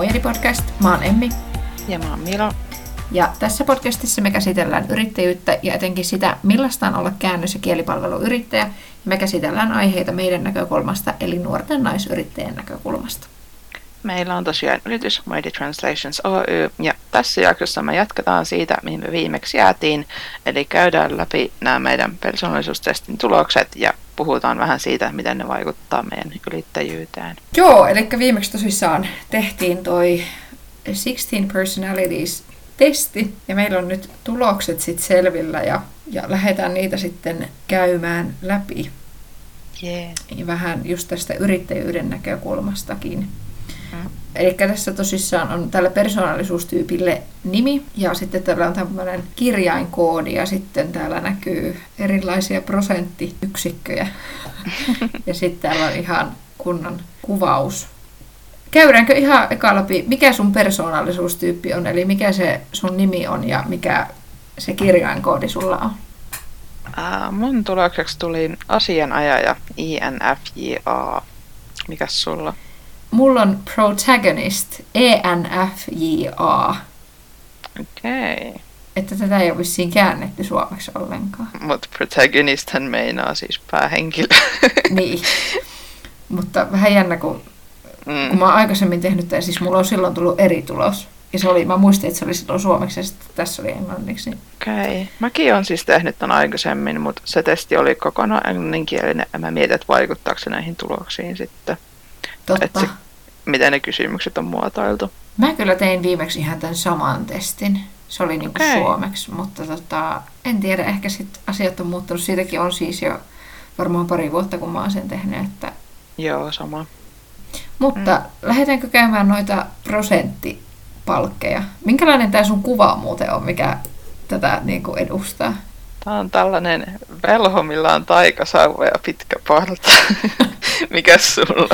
Muijeri podcast. Mä oon Emmi. Ja mä oon Milo. Ja tässä podcastissa me käsitellään yrittäjyyttä ja etenkin sitä, millaista on olla käännös- ja kielipalveluyrittäjä. Ja me käsitellään aiheita meidän näkökulmasta, eli nuorten naisyrittäjien näkökulmasta. Meillä on tosiaan yritys Mighty Translations Oy, ja tässä jaksossa me jatketaan siitä, mihin me viimeksi jäätiin, eli käydään läpi nämä meidän persoonallisuustestin tulokset ja puhutaan vähän siitä, miten ne vaikuttaa meidän yrittäjyyteen. Joo, eli viimeksi tosissaan tehtiin toi 16 Personalities testi, ja meillä on nyt tulokset sitten selvillä, ja, ja lähdetään niitä sitten käymään läpi. Yeah. Ja vähän just tästä yrittäjyyden näkökulmastakin. Mm. Eli tässä tosissaan on tällä persoonallisuustyypille nimi ja sitten täällä on tämmöinen kirjainkoodi ja sitten täällä näkyy erilaisia prosenttiyksikköjä. ja sitten täällä on ihan kunnon kuvaus. Käydäänkö ihan eka läpi, mikä sun persoonallisuustyyppi on, eli mikä se sun nimi on ja mikä se kirjainkoodi sulla on? Uh, mun tulokseksi tuli asianajaja INFJA. Mikäs sulla? Mulla on protagonist, ENFJA. Okei. Okay. Että tätä ei ole vissiin käännetty suomeksi ollenkaan. Mutta protagonisthan meinaa siis päähenkilö. Niin. Mutta vähän jännä, kun, kun mm. mä oon aikaisemmin tehnyt tämän, siis mulla on silloin tullut eri tulos. Ja se oli, mä muistin, että se oli silloin suomeksi ja sitten tässä oli englanniksi. Okei. Okay. Mäkin on siis tehnyt tämän aikaisemmin, mutta se testi oli kokonaan englanninkielinen ja mä mietin, että vaikuttaako se näihin tuloksiin sitten. Totta. Et se- Miten ne kysymykset on muotoiltu. Mä kyllä tein viimeksi ihan tämän saman testin. Se oli niinku Okei. suomeksi, mutta tota, en tiedä, ehkä sit asiat on muuttunut. Siitäkin on siis jo varmaan pari vuotta, kun mä oon sen tehnyt. Että... Joo, sama. Mutta mm. lähdetäänkö käymään noita prosenttipalkkeja? Minkälainen tämä sun kuva muuten on, mikä tätä niinku edustaa? Tämä on tällainen velho, millä on taikasauva ja pitkä parta. Mikäs sulla on?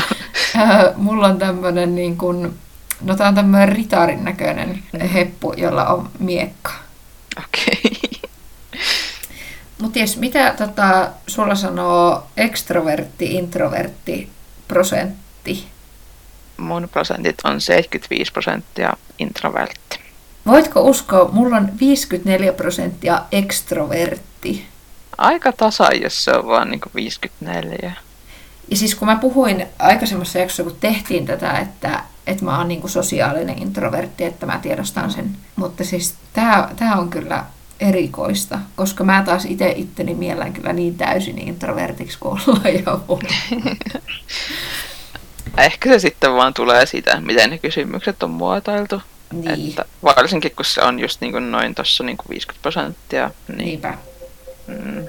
Öö, mulla on tämmönen niin kuin, no tää on tämmönen ritarin näköinen heppu, jolla on miekka. Okei. Mutta ties, mitä tota, sulla sanoo ekstrovertti, introvertti, prosentti? Mun prosentit on 75 prosenttia introvertti. Voitko uskoa, mulla on 54 prosenttia ekstrovertti. Aika tasa, jos se on vaan niin 54. Ja siis kun mä puhuin aikaisemmassa jaksossa, kun tehtiin tätä, että, että mä oon niinku sosiaalinen introvertti, että mä tiedostan sen. Mutta siis tää, tää on kyllä erikoista, koska mä taas itse itteni miellän kyllä niin täysin introvertiksi kuin ollaan ja. Ehkä se sitten vaan tulee siitä, miten ne kysymykset on muotoiltu. Niin, Että varsinkin kun se on just niin kuin noin tuossa niin 50 prosenttia. Niin, niinpä. mm,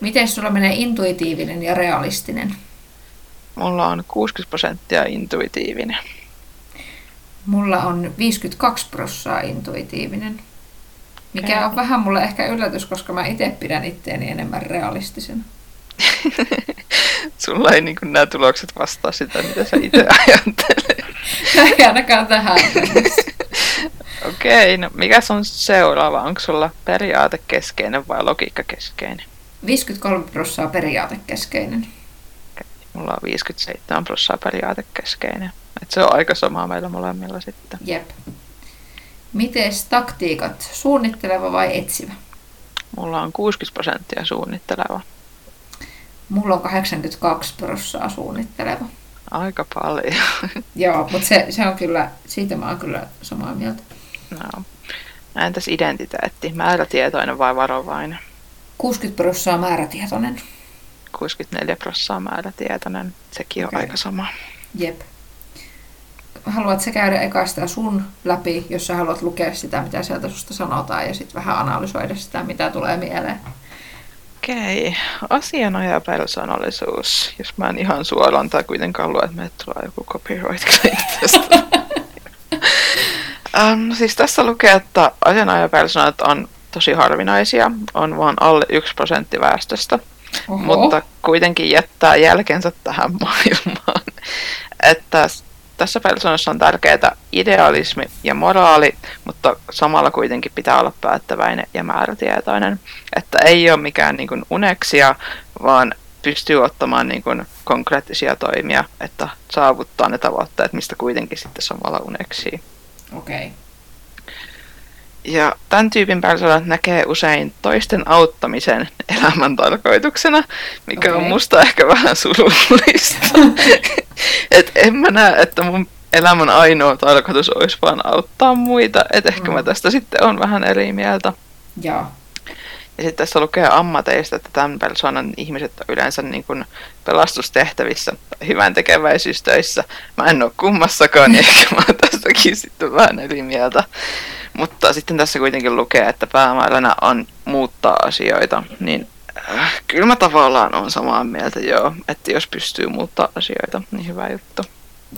Miten sulla menee intuitiivinen ja realistinen? mulla on 60 prosenttia intuitiivinen. Mulla on 52 prossaa intuitiivinen. Mikä on vähän mulle ehkä yllätys, koska mä itse pidän itteeni enemmän realistisena. Sulla ei niin kuin nämä tulokset vastaa sitä, mitä sä itse ajattelet. Ei ainakaan tähän. Okei, no mikä on seuraava? Onko sulla periaatekeskeinen vai logiikkakeskeinen? 53 prossaa periaatekeskeinen. Mulla on 57 prosenttia periaatekeskeinen. Et se on aika sama meillä molemmilla sitten. Jep. Mites taktiikat? Suunnitteleva vai etsivä? Mulla on 60 prosenttia suunnitteleva. Mulla on 82 prossaa suunnitteleva. Aika paljon. Joo, mutta se, se on kyllä, siitä mä oon kyllä samaa mieltä. no. Entäs identiteetti? Määrätietoinen vai varovainen? 60 prossaa määrätietoinen. 64 prosenttia määrätietoinen. Sekin on Okei. aika sama. Jep. Haluatko sä käydä eka sitä sun läpi, jos sä haluat lukea sitä, mitä sieltä susta sanotaan, ja sitten vähän analysoida sitä, mitä tulee mieleen? Okei, asianajaja persoonallisuus. Jos mä en ihan suoraan tai kuitenkaan lue, että meille tulee joku copyright tästä. um, siis tässä lukee, että asianajajapersonat on tosi harvinaisia, on vain alle 1 prosentti väestöstä, Oho. mutta kuitenkin jättää jälkensä tähän maailmaan. Että tässä persoonassa on tärkeää idealismi ja moraali, mutta samalla kuitenkin pitää olla päättäväinen ja määrätietoinen. Että ei ole mikään niin kuin uneksia, vaan pystyy ottamaan niin kuin konkreettisia toimia, että saavuttaa ne tavoitteet, mistä kuitenkin sitten samalla uneksii. Okei. Okay. Ja tämän tyypin persoonat näkee usein toisten auttamisen elämän tarkoituksena, mikä okay. on musta ehkä vähän surullista. Et en mä näe, että mun elämän ainoa tarkoitus olisi vaan auttaa muita. Et ehkä mm. mä tästä sitten on vähän eri mieltä. Joo. Ja sitten tässä lukee ammateista, että tämän persoonan ihmiset on yleensä niin kuin pelastustehtävissä tai hyvän tekeväisyystöissä. Mä en ole kummassakaan, niin ehkä mä oon tästäkin sitten vähän eri mieltä. Mutta sitten tässä kuitenkin lukee, että päämääränä on muuttaa asioita, niin äh, kyllä mä tavallaan on samaa mieltä joo, että jos pystyy muuttaa asioita, niin hyvä juttu.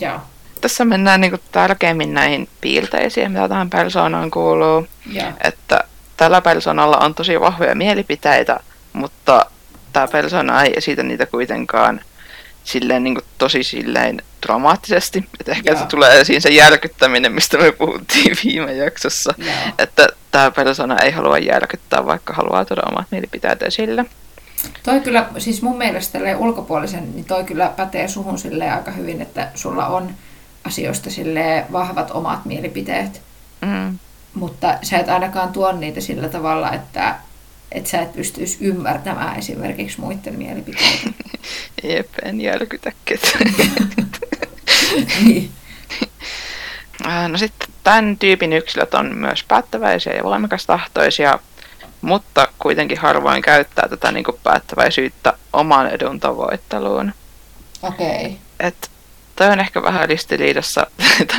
Joo. Tässä mennään niin tärkeimmin näihin piirteisiin, mitä tähän persoonaan kuuluu. Joo. Että tällä persoonalla on tosi vahvoja mielipiteitä, mutta tämä persoona ei esitä niitä kuitenkaan silleen niin kuin tosi silleen dramaattisesti. Että ehkä Joo. se tulee esiin se järkyttäminen, mistä me puhuttiin viime jaksossa. Joo. Että tämä persona ei halua järkyttää, vaikka haluaa tuoda omat mielipiteet esille. Toi kyllä, siis mun mielestä ulkopuolisen, niin toi kyllä pätee suhun silleen aika hyvin, että sulla on asioista silleen vahvat omat mielipiteet. Mm. Mutta sä et ainakaan tuo niitä sillä tavalla, että että sä et pystyisi ymmärtämään esimerkiksi muiden mielipiteitä. Jep, en järkytä ketään. niin. No sitten tämän tyypin yksilöt on myös päättäväisiä ja voimakastahtoisia, mutta kuitenkin harvoin käyttää tätä niin kuin päättäväisyyttä oman edun tavoitteluun. Okei. Okay. Et toi on ehkä vähän ristiriidassa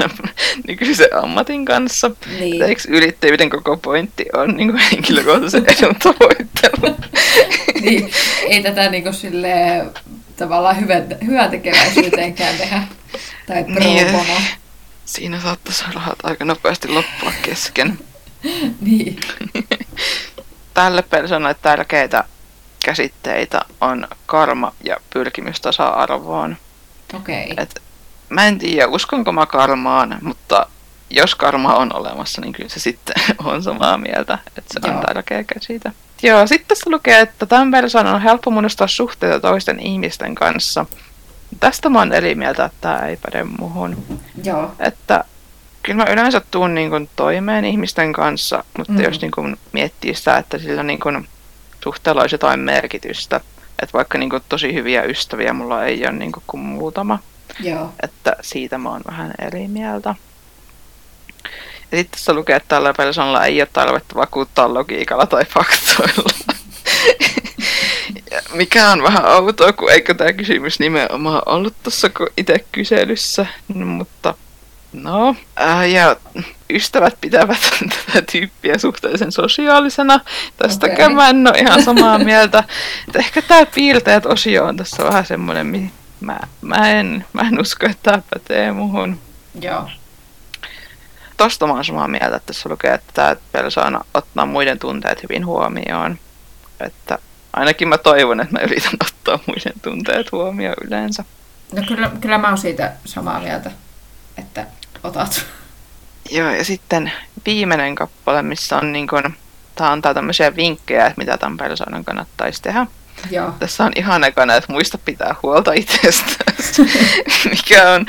nykyisen ammatin kanssa. Niin. Eikö yrittäjyyden koko pointti on niin kuin henkilökohtaisen edun tavoittelu? niin, ei tätä niin kuin sille, tavallaan hyvän, hyvän tekeväisyyteenkään tehdä. Tai pro niin. Siinä saattaisi rahat aika nopeasti loppua kesken. niin. Tälle persoonalle tärkeitä käsitteitä on karma ja pyrkimys tasa-arvoon. Okei. Okay mä en tiedä, uskonko mä karmaan, mutta jos karma on olemassa, niin kyllä se sitten on samaa mieltä, että se Joo. on tärkeä käsite. Joo, sitten tässä lukee, että tämän persoonan on helppo muodostaa suhteita toisten ihmisten kanssa. Tästä mä oon eri mieltä, että tämä ei päde muuhun. Joo. Että kyllä mä yleensä tuun niin kuin toimeen ihmisten kanssa, mutta mm. jos niin kuin miettii sitä, että sillä niin kuin suhteella olisi jotain merkitystä, että vaikka niin kuin tosi hyviä ystäviä mulla ei ole niin kuin kuin muutama, Joo. Että siitä mä oon vähän eri mieltä. Ja sitten tässä lukee, että tällä persoonalla ei ole tarvetta vakuuttaa logiikalla tai faktoilla. Mikä on vähän outoa, kun eikö tämä kysymys nimenomaan ollut tuossa itse kyselyssä. No, mutta no, äh, ja ystävät pitävät tätä tyyppiä suhteellisen sosiaalisena. Tästäkään okay. mä en ole ihan samaa mieltä. Ehkä tämä piirteet osio on tässä vähän semmoinen, mä, mä, en, mä en usko, että tämä pätee muhun. Joo. Tosta mä oon samaa mieltä, että tässä lukee, että tämä persoona ottaa muiden tunteet hyvin huomioon. Että ainakin mä toivon, että mä yritän ottaa muiden tunteet huomioon yleensä. No kyllä, kyllä mä oon siitä samaa mieltä, että otat. Joo, ja sitten viimeinen kappale, missä on niin kun, tää antaa tämmöisiä vinkkejä, että mitä tämän persoonan kannattaisi tehdä. Joo. Tässä on ihan ekana, että muista pitää huolta itsestäsi, mikä on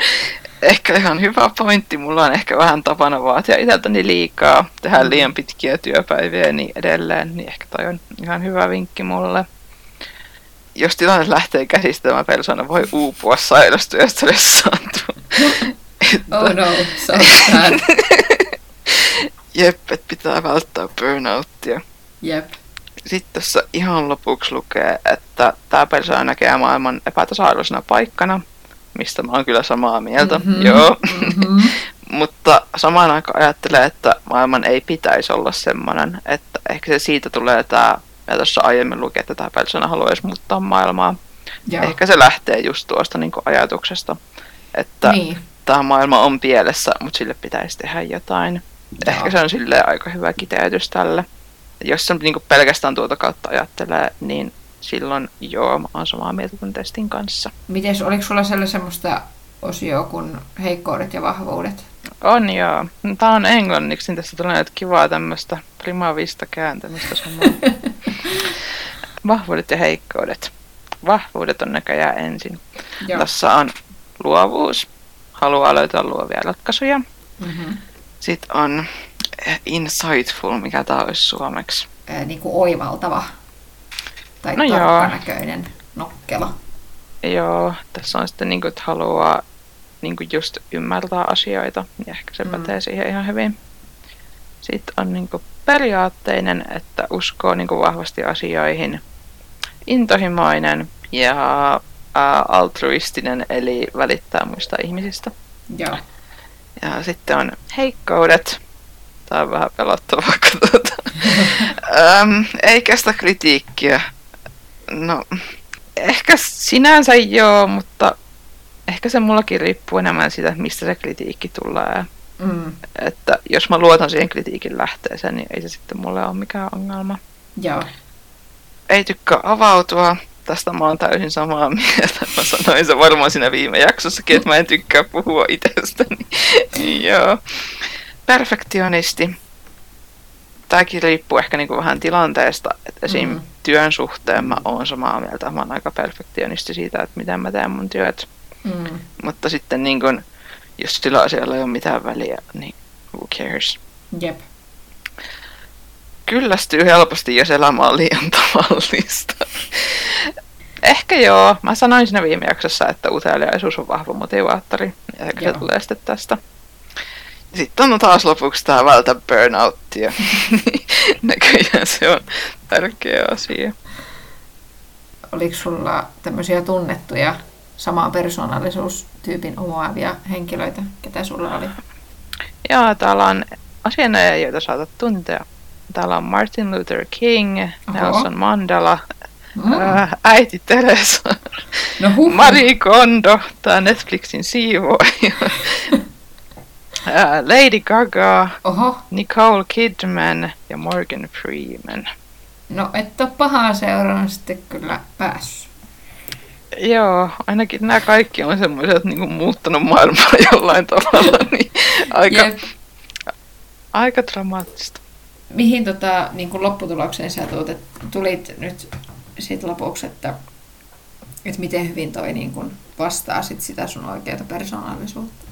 ehkä ihan hyvä pointti. Mulla on ehkä vähän tapana vaatia itseltäni liikaa, tehdä mm. liian pitkiä työpäiviä ja niin edelleen, niin ehkä toi on ihan hyvä vinkki mulle. Jos tilanne lähtee käsistä, tämä persona voi uupua sairastua ja stressaantua. oh no, so. Jep, että pitää välttää burnouttia. Jep. Sitten tässä ihan lopuksi lukee, että tämä persoona näkee maailman epätasa-arvoisena paikkana, mistä mä oon kyllä samaa mieltä, mm-hmm. joo. Mm-hmm. Mutta samaan aikaan ajattelee, että maailman ei pitäisi olla semmoinen, että ehkä se siitä tulee tämä, ja tuossa aiemmin luki, että tämä persona haluaisi muuttaa maailmaa. Joo. Ehkä se lähtee just tuosta niin ajatuksesta, että niin. tämä maailma on pielessä, mutta sille pitäisi tehdä jotain. Joo. Ehkä se on silleen aika hyvä kiteytys tälle jos se niin pelkästään tuota kautta ajattelee, niin silloin joo, mä oon samaa mieltä kuin testin kanssa. Mites, oliko sulla siellä semmoista osioa kuin heikkoudet ja vahvuudet? On joo. Tämä on englanniksi, niin tässä tulee nyt kivaa tämmöistä primavista kääntämistä samaa. Vahvuudet ja heikkoudet. vahvuudet on näköjään ensin. Joo. Tässä on luovuus, haluaa löytää luovia ratkaisuja. Mm-hmm. Sitten on insightful, mikä tämä olisi suomeksi. Ää, niin kuin oivaltava tai No joo. tarkkanäköinen nokkela. Joo, tässä on sitten niin kuin, että haluaa niin kuin just ymmärtää asioita, niin ehkä se Mm. pätee siihen ihan hyvin. Sitten on niin kuin periaatteinen, että uskoo niin kuin vahvasti asioihin. Intohimoinen ja ää, altruistinen, eli välittää muista ihmisistä. Joo. Ja sitten on heikkoudet. Tämä on vähän pelottavaa, kun tuota, äm, ei kestä kritiikkiä. No, ehkä sinänsä joo, mutta ehkä se mullakin riippuu enemmän siitä, mistä se kritiikki tulee. Mm. Että jos mä luotan siihen kritiikin lähteeseen, niin ei se sitten mulle ole mikään ongelma. Joo. Ei tykkää avautua. Tästä mä oon täysin samaa mieltä. Mä sanoin se varmaan siinä viime jaksossakin, että mä en tykkää puhua itsestäni. Joo. Perfektionisti. Tämäkin riippuu ehkä niinku vähän tilanteesta. Että esim. Mm. työn suhteen mä oon samaa mieltä. Mä oon aika perfektionisti siitä, että miten mä teen mun työt. Mm. Mutta sitten niin kun, jos sillä asialla ei ole mitään väliä, niin who cares. Jep. Kyllästyy helposti, jos elämä on liian tavallista. Ehkä joo. Mä sanoin siinä viime jaksossa, että uteliaisuus on vahva motivaattori. Ehkä Joo. se tulee sitten tästä. Sitten on taas lopuksi tämä vältä burnouttia. Näköjään se on tärkeä asia. Oliko sulla tämmöisiä tunnettuja samaa persoonallisuustyypin omaavia henkilöitä, ketä sulla oli? Joo, täällä on asianajaja, joita saatat tuntea. Täällä on Martin Luther King, Oho. Nelson Mandela, Mm. ää, äiti Teresa, No. Marie Kondo, tämä Netflixin siivooja, ää, Lady Gaga, Oho, Nicole Kidman ja Morgan Freeman. no et ole pahaa seuraan sitten kyllä päässyt. Joo, ainakin nämä kaikki on semmoiset niin muuttanut maailmaa jollain tavalla, niin aika, Jep. aika dramaattista. Mihin tota, niin kuin lopputulokseen sä tulet, tulit nyt sit lopuksi, että, että miten hyvin toi niin kuin vastaa sit sitä sun oikeaa persoonallisuutta?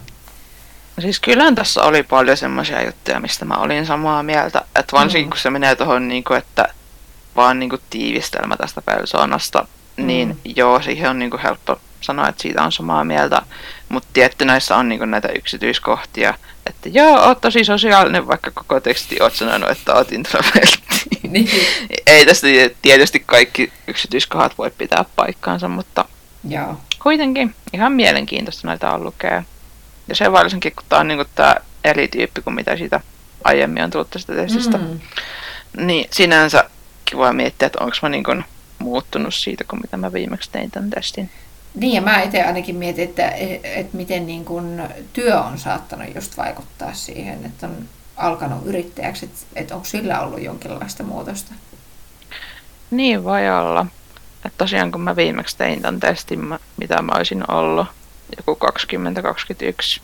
Siis kyllähän tässä oli paljon semmoisia juttuja, mistä mä olin samaa mieltä. Että varsinkin Mm. kun se menee tuohon, niinku, että vaan niinku tiivistelmä tästä persoonasta, niin Mm. joo, siihen on niinku helppo sanoa, että siitä on samaa mieltä. Mutta tietty näissä on niinku näitä yksityiskohtia, että joo, oot tosi sosiaalinen, vaikka koko teksti oot sanonut, että oot introvertti. Niin. Ei tästä tietysti kaikki yksityiskohdat voi pitää paikkaansa, mutta Joo. kuitenkin ihan mielenkiintoista näitä on lukea. Ja se varsinkin, kun tämä on niinku tää eri tyyppi kuin mitä siitä aiemmin on tullut tästä testistä. Mm. Niin sinänsä kiva miettiä, että onko mä niinku muuttunut siitä, kuin mitä mä viimeksi tein tämän testin. Niin ja mä itse ainakin mietin, että, että miten niin kun työ on saattanut just vaikuttaa siihen, että on alkanut yrittäjäksi, että, että onko sillä ollut jonkinlaista muutosta. Niin voi olla. Että tosiaan kun mä viimeksi tein tämän testin, mä, mitä mä olisin ollut, joku 20-21.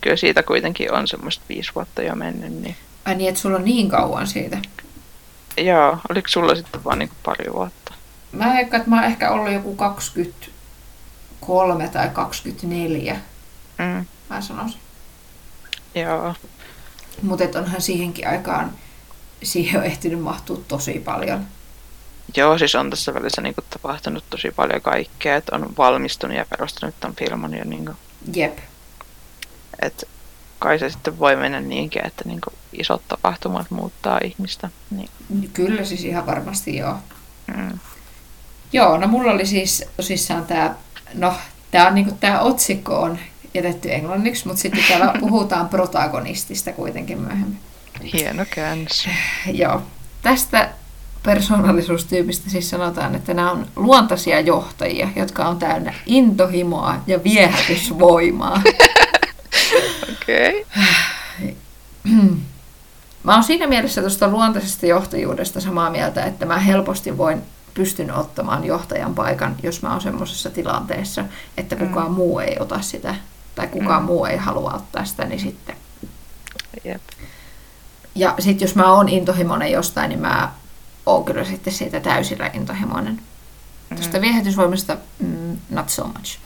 Kyllä siitä kuitenkin on semmoista viisi vuotta jo mennyt, niin Ai niin, että sulla on niin kauan siitä. joo, oliko sulla sitten vaan niinku pari vuotta? Mä veikkaan, että mä oon ehkä ollut joku 23 tai 24, Mm, mä sanoisin. joo. Mutta onhan siihenkin aikaan, siihen on ehtinyt mahtua tosi paljon. Joo, siis on tässä välissä niinku tapahtunut tosi paljon kaikkea, että on valmistunut ja perustanut tämän firman ja niinku, Jep. et kai se sitten voi mennä niinkin, että niinku isot tapahtumat muuttaa ihmistä. Niin, Kyllä siis ihan varmasti joo. mm, Joo, no mulla oli siis tosissaan tämä, no tämä on niinku otsikko on jätetty englanniksi, mutta sitten täällä puhutaan protagonistista kuitenkin myöhemmin. hieno käännös. Joo. Tästä persoonallisuustyypistä siis sanotaan, että nämä on luontaisia johtajia, jotka on täynnä intohimoa ja viehätysvoimaa. Okei. Okay. Mä oon siinä mielessä tuosta luontaisesta johtajuudesta samaa mieltä, että mä helposti voin pystyn ottamaan johtajan paikan, jos mä oon semmoisessa tilanteessa, että kukaan mm. muu ei ota sitä, tai kukaan mm. muu ei halua ottaa sitä, niin sitten. Jep. Ja sitten jos mä oon intohimoinen jostain, niin mä oon kyllä sitten siitä täysillä intohimoinen. Mm. Tuosta viehätysvoimasta, mm, not so much.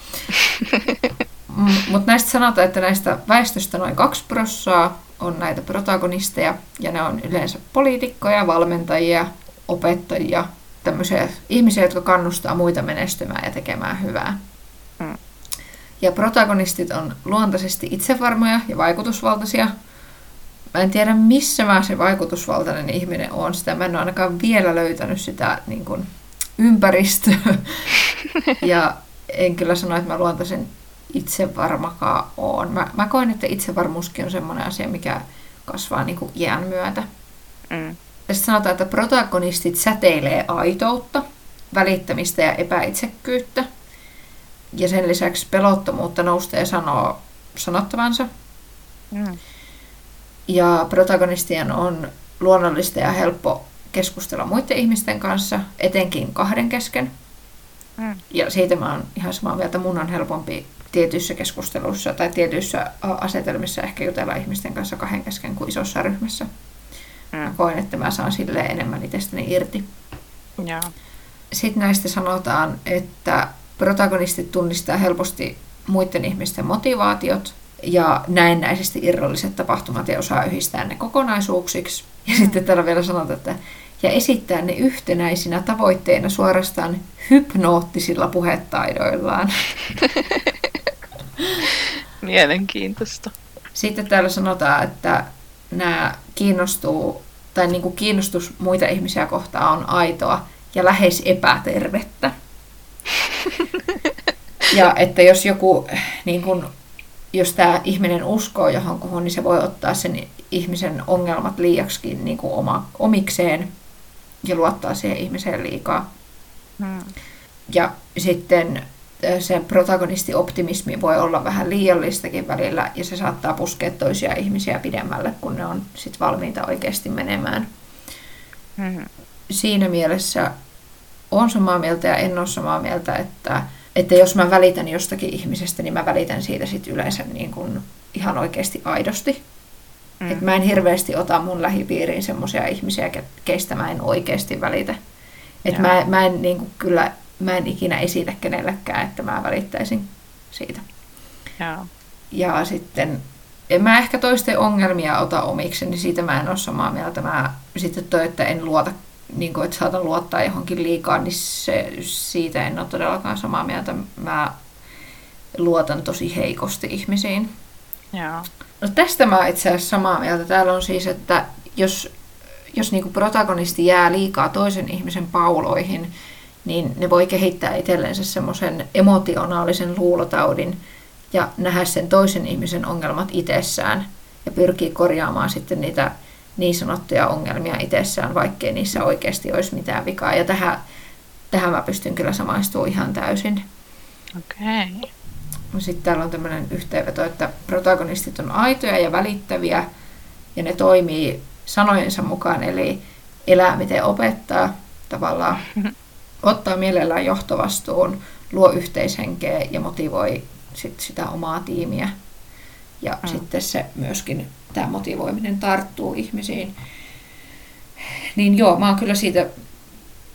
mm, Mutta näistä sanotaan, että näistä väestöstä noin kaksi prossaa on näitä protagonisteja, ja ne on yleensä poliitikkoja, valmentajia, opettajia, tämmöisiä ihmisiä, jotka kannustaa muita menestymään ja tekemään hyvää. Mm. Ja protagonistit on luontaisesti itsevarmoja ja vaikutusvaltaisia. Mä en tiedä, missä mä se vaikutusvaltainen ihminen on. Sitä mä en ole ainakaan vielä löytänyt sitä niin kuin, ympäristöä. ja en kyllä sano, että mä luontaisen itsevarmakaan oon. Mä, mä koen, että itsevarmuuskin on semmoinen asia, mikä kasvaa niin kuin iän myötä. Mm. Ja sitten sanotaan, että protagonistit säteilee aitoutta, välittämistä ja epäitsekkyyttä. Ja sen lisäksi pelottomuutta nousee sanoo sanottavansa. Mm. Ja protagonistien on luonnollista ja helppo keskustella muiden ihmisten kanssa, etenkin kahden kesken. Mm. Ja siitä mä oon ihan samaa mieltä, mun on helpompi tietyissä keskusteluissa tai tietyissä asetelmissa ehkä jutella ihmisten kanssa kahden kesken kuin isossa ryhmässä. Mm. Mä koen, että mä saan sille enemmän itsestäni irti. Ja. Sitten näistä sanotaan, että protagonistit tunnistaa helposti muiden ihmisten motivaatiot ja näennäisesti irralliset tapahtumat ja osaa yhdistää ne kokonaisuuksiksi. Ja mm. sitten täällä vielä sanotaan, että ja esittää ne yhtenäisinä tavoitteina suorastaan hypnoottisilla puhetaidoillaan. Mielenkiintoista. Sitten täällä sanotaan, että nämä kiinnostuu, tai niin kuin kiinnostus muita ihmisiä kohtaan on aitoa ja lähes epätervettä. Ja että jos joku, niin kuin, jos tämä ihminen uskoo johonkuhun, niin se voi ottaa sen ihmisen ongelmat liiaksikin niin kuin oma, omikseen ja luottaa siihen ihmiseen liikaa. Hmm. Ja sitten se protagonistioptimismi voi olla vähän liiallistakin välillä ja se saattaa puskea toisia ihmisiä pidemmälle, kun ne on sit valmiita oikeasti menemään. Mm-hmm. Siinä mielessä on samaa mieltä ja en ole samaa mieltä, että, että jos mä välitän jostakin ihmisestä, niin mä välitän siitä sit yleensä niin kuin ihan oikeasti aidosti. Mm. Et mä en hirveästi ota mun lähipiiriin semmoisia ihmisiä, keistä mä en oikeasti välitä. Et mä, mä en niin kuin kyllä mä en ikinä esitä kenellekään, että mä välittäisin siitä. Ja, ja sitten en mä ehkä toisten ongelmia ota omiksi, niin siitä mä en ole samaa mieltä. Mä sitten toi, että en luota, niin kuin, että saatan luottaa johonkin liikaa, niin se, siitä en ole todellakaan samaa mieltä. Mä luotan tosi heikosti ihmisiin. Ja. No tästä mä itse asiassa samaa mieltä. Täällä on siis, että jos, jos niin kuin protagonisti jää liikaa toisen ihmisen pauloihin, niin ne voi kehittää itsellensä semmoisen emotionaalisen luulotaudin ja nähdä sen toisen ihmisen ongelmat itsessään ja pyrkii korjaamaan sitten niitä niin sanottuja ongelmia itsessään, vaikkei niissä oikeasti olisi mitään vikaa. Ja tähän, tähän mä pystyn kyllä samaistumaan ihan täysin. Okei. Okay. Sitten täällä on tämmöinen yhteenveto, että protagonistit on aitoja ja välittäviä ja ne toimii sanojensa mukaan, eli elää miten opettaa tavallaan. ottaa mielellään johtovastuun, luo yhteishenkeä ja motivoi sit sitä omaa tiimiä. Ja mm. sitten se myöskin, tämä motivoiminen tarttuu ihmisiin. Niin joo, mä oon kyllä siitä,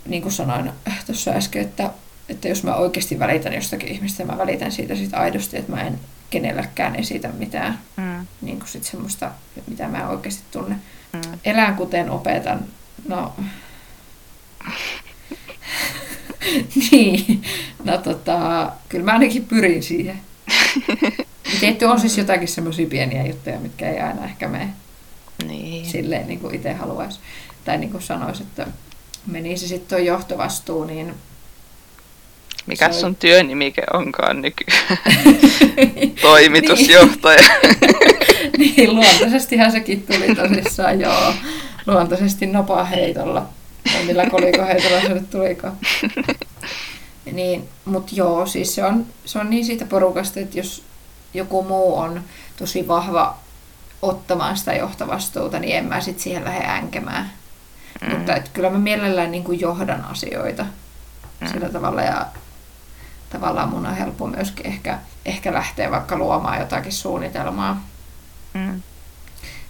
niin kuin sanoin tuossa äsken, että, että jos mä oikeasti välitän jostakin ihmistä, mä välitän siitä sit aidosti, että mä en kenellekään esitä mitään mm. niin kuin sit semmoista, mitä mä oikeasti tunne. Mm. Elän kuten opetan. No, niin, no tota, kyllä mä ainakin pyrin siihen. Tietty on siis jotakin semmoisia pieniä juttuja, mitkä ei aina ehkä mene niin. silleen niin kuin itse haluaisi. Tai niin kuin sanoisi, että menisi sitten tuo johtovastuu, niin mikä sun työnimike onkaan nykyään? Toimitusjohtaja. niin, luontaisestihan sekin tuli tosissaan, joo. Luontaisesti nopaa heitolla millä kolikoheitolla se nyt tulikaan. niin, mutta joo, siis se on, se on niin siitä porukasta, että jos joku muu on tosi vahva ottamaan sitä johtavastuuta, niin en mä sit siihen lähde änkemään. Mm. Mutta et kyllä mä mielellään niin kuin johdan asioita mm. sillä tavalla ja tavallaan mun on helppo myöskin ehkä, ehkä lähteä vaikka luomaan jotakin suunnitelmaa. Mm.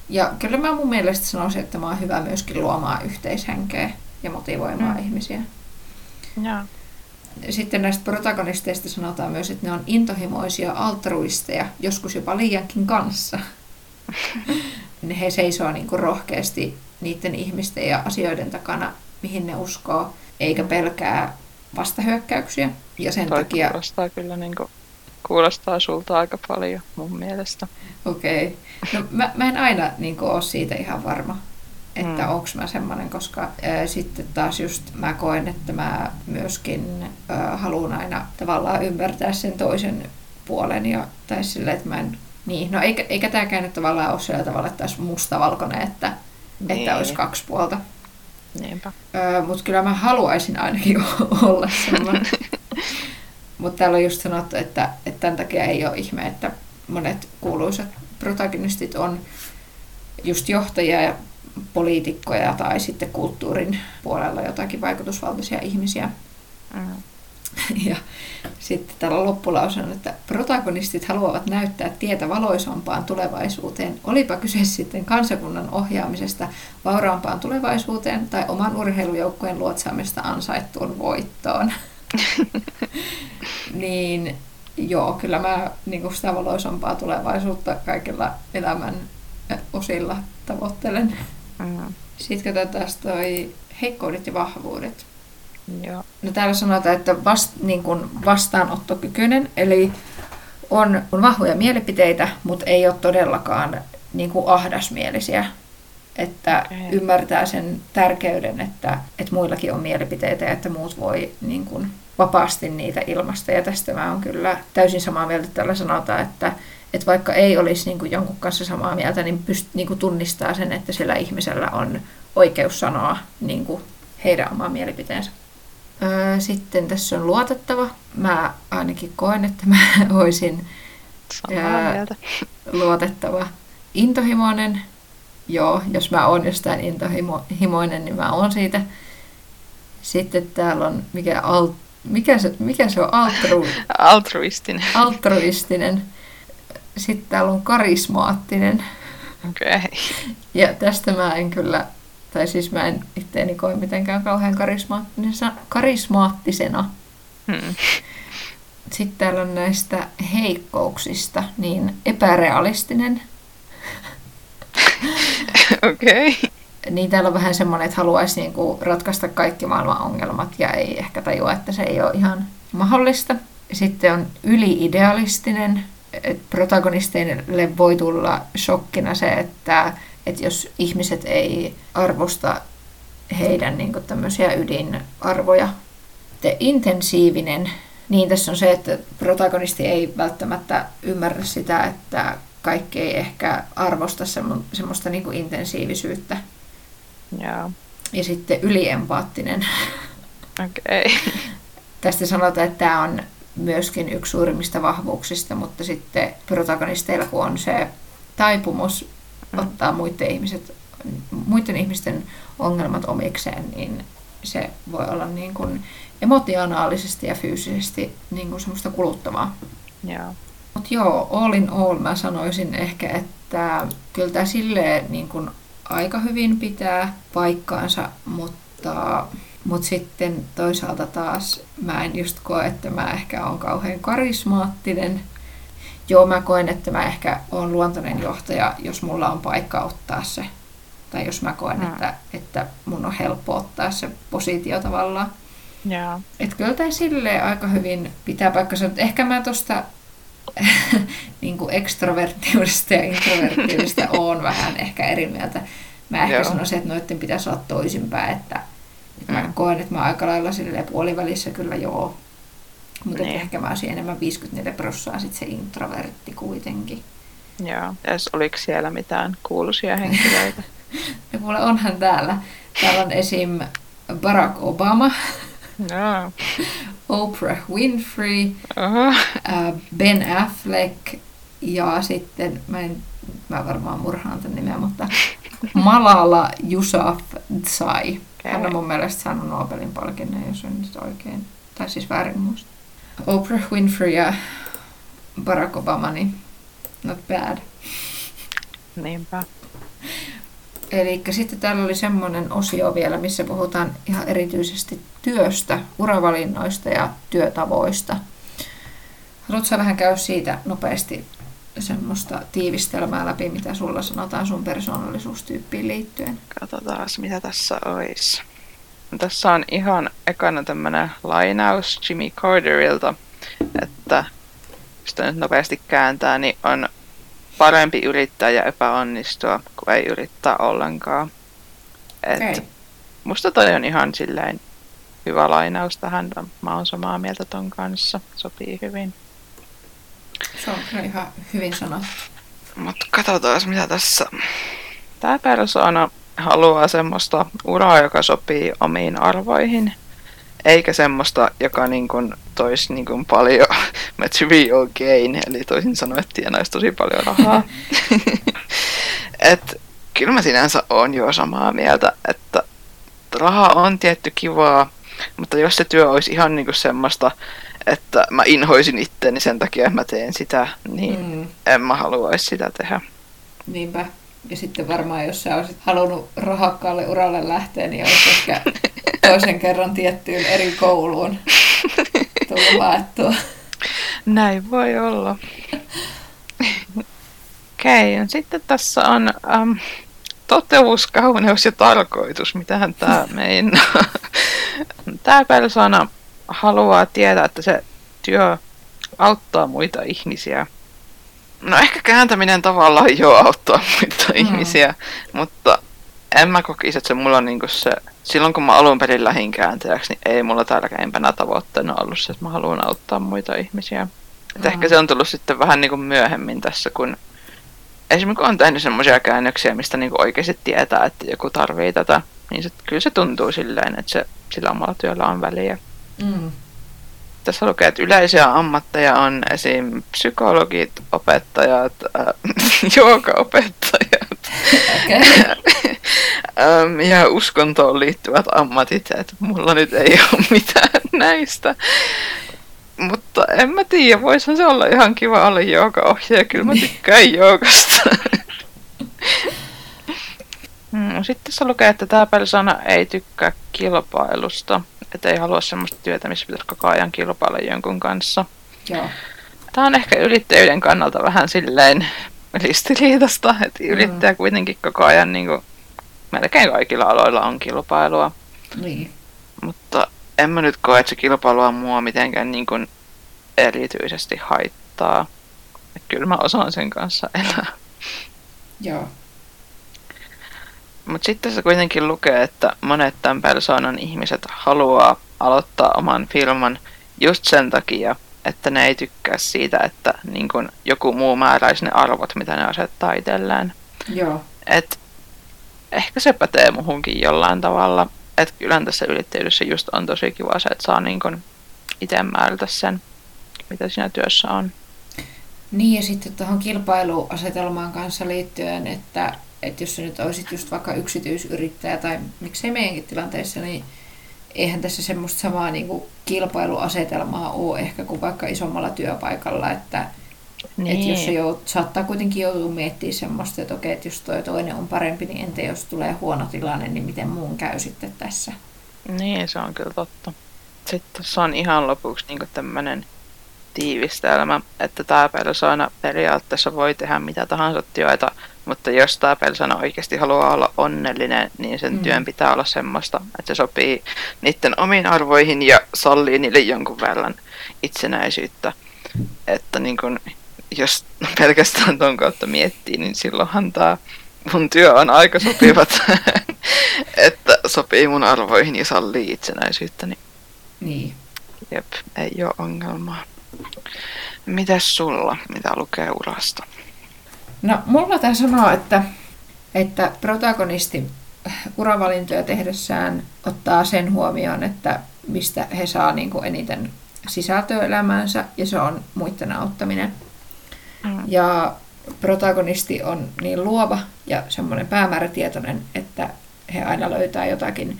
Ja kyllä mä mun mielestä sanoisin, että mä oon hyvä myöskin luomaan yhteishenkeä ja motivoimaan mm. ihmisiä. Ja. Sitten näistä protagonisteista sanotaan myös, että ne on intohimoisia altruisteja, joskus jopa liiankin kanssa. He seisoo niin kuin rohkeasti niiden ihmisten ja asioiden takana, mihin ne uskoo, eikä pelkää vastahyökkäyksiä. Ja sen Toi takia... kuulostaa kyllä niin kuin, kuulostaa sulta aika paljon mun mielestä. Okei. Okay. No mä, mä en aina niin kuin, ole siitä ihan varma, että mm. onko mä semmoinen, koska ää, sitten taas just mä koen, että mä myöskin haluan aina tavallaan ymmärtää sen toisen puolen ja, tai silleen, että mä en niin, no eikä, eikä tämäkään nyt tavallaan ole sillä tavalla, että olisi mustavalkoinen, että, niin. että olisi kaksi puolta. Niinpä. Öö, Mutta kyllä mä haluaisin ainakin olla semmoinen. Mutta täällä on just sanottu, että, että tämän takia ei ole ihme, että monet kuuluisat protagonistit on just johtajia ja poliitikkoja tai sitten kulttuurin puolella jotakin vaikutusvaltaisia ihmisiä. Mm. Ja sitten täällä loppulause on, että protagonistit haluavat näyttää tietä valoisampaan tulevaisuuteen, olipa kyse sitten kansakunnan ohjaamisesta vauraampaan tulevaisuuteen tai oman urheilujoukkueen luotsaamista ansaittuun voittoon. niin joo, kyllä mä niin sitä valoisampaa tulevaisuutta kaikilla elämän osilla tavoittelen. Mm. Sitten katsotaan toi heikkoudet ja vahvuudet. Joo. No täällä sanotaan, että vast, niin kuin vastaanottokykyinen, eli on, on vahvoja mielipiteitä, mutta ei ole todellakaan niin kuin ahdasmielisiä. Että Okei. ymmärtää sen tärkeyden, että, että muillakin on mielipiteitä ja että muut voi niin kuin, vapaasti niitä ilmasta. Ja tästä mä oon kyllä täysin samaa mieltä, että täällä sanotaan, että, että vaikka ei olisi niin kuin jonkun kanssa samaa mieltä, niin, pyst, niin kuin tunnistaa sen, että sillä ihmisellä on oikeus sanoa niin kuin heidän oma mielipiteensä. Öö, Sitten tässä on luotettava. Mä ainakin koen, että mä olisin Ää, luotettava. Intohimoinen. Joo, jos mä oon jostain intohimoinen, niin mä oon siitä. Sitten täällä on, mikä, al, mikä, se, mikä se on, altru, Altruistinen. altruistinen. Sitten täällä on karismaattinen. Okei. Okay. Ja tästä mä en kyllä, tai siis mä en itteeni koe mitenkään kauhean karismaattisena. karismaattisena. Hmm. Sitten täällä on näistä heikkouksista, niin epärealistinen. Okei. Okay. Niin täällä on vähän semmoinen, että haluaisi niinku ratkaista kaikki maailman ongelmat ja ei ehkä tajua, että se ei ole ihan mahdollista. Sitten on yliidealistinen. Et protagonisteille voi tulla shokkina se, että, että jos ihmiset ei arvosta heidän niinku tämmöisiä ydinarvoja. Sitten intensiivinen. Niin tässä on se, että protagonisti ei välttämättä ymmärrä sitä, että kaikki ei ehkä arvosta semmo- semmoista niinku intensiivisyyttä. Joo. Ja sitten yliempaattinen. Okei. Okay. Tästä sanotaan, että tämä on myöskin yksi suurimmista vahvuuksista, mutta sitten protagonisteilla, kun on se taipumus Mm. ottaa muiden, ihmiset, muiden ihmisten ongelmat omikseen, niin se voi olla niin kuin emotionaalisesti ja fyysisesti niin kuin semmoista kuluttavaa. Joo. Mutta joo, all in all mä sanoisin ehkä, että kyllä tämä silleen niin kuin aika hyvin pitää paikkaansa, mutta, mutta sitten toisaalta taas mä en just koe, että mä ehkä on kauhean karismaattinen. Joo, mä koen, että mä ehkä on luontoinen johtaja, jos mulla on paikka ottaa se. Tai jos mä koen, Mm. että, että mun on helppo ottaa se positio tavallaan. Joo. Että kyllä tämä silleen aika hyvin pitää paikkansa. Mutta ehkä mä tuosta niin ekstroverttiudesta ja introverttiudesta oon vähän ehkä eri mieltä. Mä ehkä Joo. sanoisin, että noiden pitäisi olla toisinpäin. Että, että mä Mm. koen, että mä aika lailla puolivälissä kyllä joo. Mutta Niin. ehkä mä olisin enemmän 54 prossaa sit se introvertti kuitenkin. Joo. Jos oliko siellä mitään kuuluisia henkilöitä? Ja kuule, onhan täällä. Täällä on esim. Barack Obama, Joo. Oprah Winfrey. Ää, Ben Affleck ja sitten, mä, en, mä varmaan murhaan tämän nimeä, mutta Malala Yousafzai. Hän on mun mielestä saanut Nobelin palkinnon, jos on nyt oikein, tai siis väärin muista. Oprah Winfrey ja Barack Obama, niin not bad. Niinpä. Eli sitten täällä oli semmoinen osio vielä, missä puhutaan ihan erityisesti työstä, uravalinnoista ja työtavoista. Haluatko vähän käydä siitä nopeasti semmoista tiivistelmää läpi, mitä sulla sanotaan sun persoonallisuustyyppiin liittyen? Katsotaan, mitä tässä olisi. Tässä on ihan ekana tämmönen lainaus Jimmy Carterilta, että jos nyt nopeasti kääntää, niin on parempi yrittää ja epäonnistua, kuin ei yrittää ollenkaan. Et okay. Musta toi on ihan silleen hyvä lainaus tähän. Mä oon samaa mieltä ton kanssa. Sopii hyvin. Se on kyllä ihan hyvin sanottu. Mutta katsotaan mitä tässä. Tää persoona haluaa semmoista uraa, joka sopii omiin arvoihin. Eikä semmoista, joka niin kuin toisi niin kuin paljon material gain, eli toisin sanoen, että tienaisi tosi paljon rahaa. Et, kyllä mä sinänsä on jo samaa mieltä, että raha on tietty kivaa, mutta jos se työ olisi ihan niin kuin semmoista, että mä inhoisin itteeni sen takia, että mä teen sitä, niin mm. en mä haluaisi sitä tehdä. Niinpä. Ja sitten varmaan, jos sä olisit halunnut rahakkaalle uralle lähteä, niin olisi ehkä toisen kerran tiettyyn eri kouluun tullut laettua. Näin voi olla. Okei, okay, sitten tässä on um, toteus, kauneus ja tarkoitus. Mitähän tämä meinaa? Tämä persona haluaa tietää, että se työ auttaa muita ihmisiä. No ehkä kääntäminen tavallaan jo auttaa muita mm. ihmisiä, mutta en mä kokisi, että se mulla on niinku se, silloin kun mä alun perin lähin kääntäjäksi, niin ei mulla tärkeimpänä tavoitteena ollut se, että mä haluan auttaa muita ihmisiä. Mm. ehkä se on tullut sitten vähän niinku myöhemmin tässä, kun esimerkiksi kun on tehnyt semmoisia käännöksiä, mistä niinku oikeasti tietää, että joku tarvii tätä, niin se, kyllä se tuntuu silleen, että se, sillä omalla työllä on väliä. Mm. Tässä lukee, että yleisiä ammatteja on esim. psykologit, opettajat, äh, joogaopettajat okay. ähm, ja uskontoon liittyvät ammatit. Että mulla nyt ei ole mitään näistä. Mutta en mä tiedä, voisihan se olla ihan kiva olla joogaohjaaja. Kyllä mä tykkään joogasta. Hmm, sitten se lukee, että tämä persona ei tykkää kilpailusta. Että ei halua semmoista työtä, missä pitäisi koko ajan kilpailla jonkun kanssa. Joo. Tämä on ehkä yrittäjyyden kannalta vähän silleen ristiriitasta, että yrittäjä mm. kuitenkin koko ajan niin kuin, melkein kaikilla aloilla on kilpailua. Niin. Mutta en mä nyt koe, että se kilpailua mua mitenkään niin kuin erityisesti haittaa. Että kyllä mä osaan sen kanssa elää. Joo. Mutta sitten se kuitenkin lukee, että monet tämän persoonan ihmiset haluaa aloittaa oman firman just sen takia, että ne ei tykkää siitä, että niin kun joku muu määräisi ne arvot, mitä ne asettaa itselleen. Joo. Et ehkä se pätee muhunkin jollain tavalla. Että kyllä tässä yrittäjyydessä just on tosi kiva se, että saa niin kun itse määrätä sen, mitä siinä työssä on. Niin ja sitten tuohon kilpailuasetelmaan kanssa liittyen, että että jos sä nyt olisit just vaikka yksityisyrittäjä tai miksei meidänkin tilanteessa, niin eihän tässä semmoista samaa niin kuin kilpailuasetelmaa ole ehkä kuin vaikka isommalla työpaikalla, että niin. että jos se jout, saattaa kuitenkin joutua miettimään semmoista, että okei, että jos toi toinen on parempi, niin entä jos tulee huono tilanne, niin miten muun käy sitten tässä? Niin, se on kyllä totta. Sitten se on ihan lopuksi niin tämmöinen tiivistelmä, että tämä persona periaatteessa voi tehdä mitä tahansa työtä, mutta jos tämä persona oikeasti haluaa olla onnellinen, niin sen mm. työn pitää olla semmoista, että se sopii niiden omiin arvoihin ja sallii niille jonkun verran itsenäisyyttä. Että niin kun, jos pelkästään ton kautta miettii, niin silloinhan tämä mun työ on aika sopivat, että sopii mun arvoihin ja sallii itsenäisyyttä. Niin, niin. Jep, ei ole ongelmaa. Mitäs sulla, mitä lukee urasta? No, mulla tämä sanoo, että, että protagonisti uravalintoja tehdessään ottaa sen huomioon, että mistä he saa niin kuin eniten sisältöä elämäänsä, ja se on muiden auttaminen. Mm. Ja protagonisti on niin luova ja semmoinen päämäärätietoinen, että he aina löytää jotakin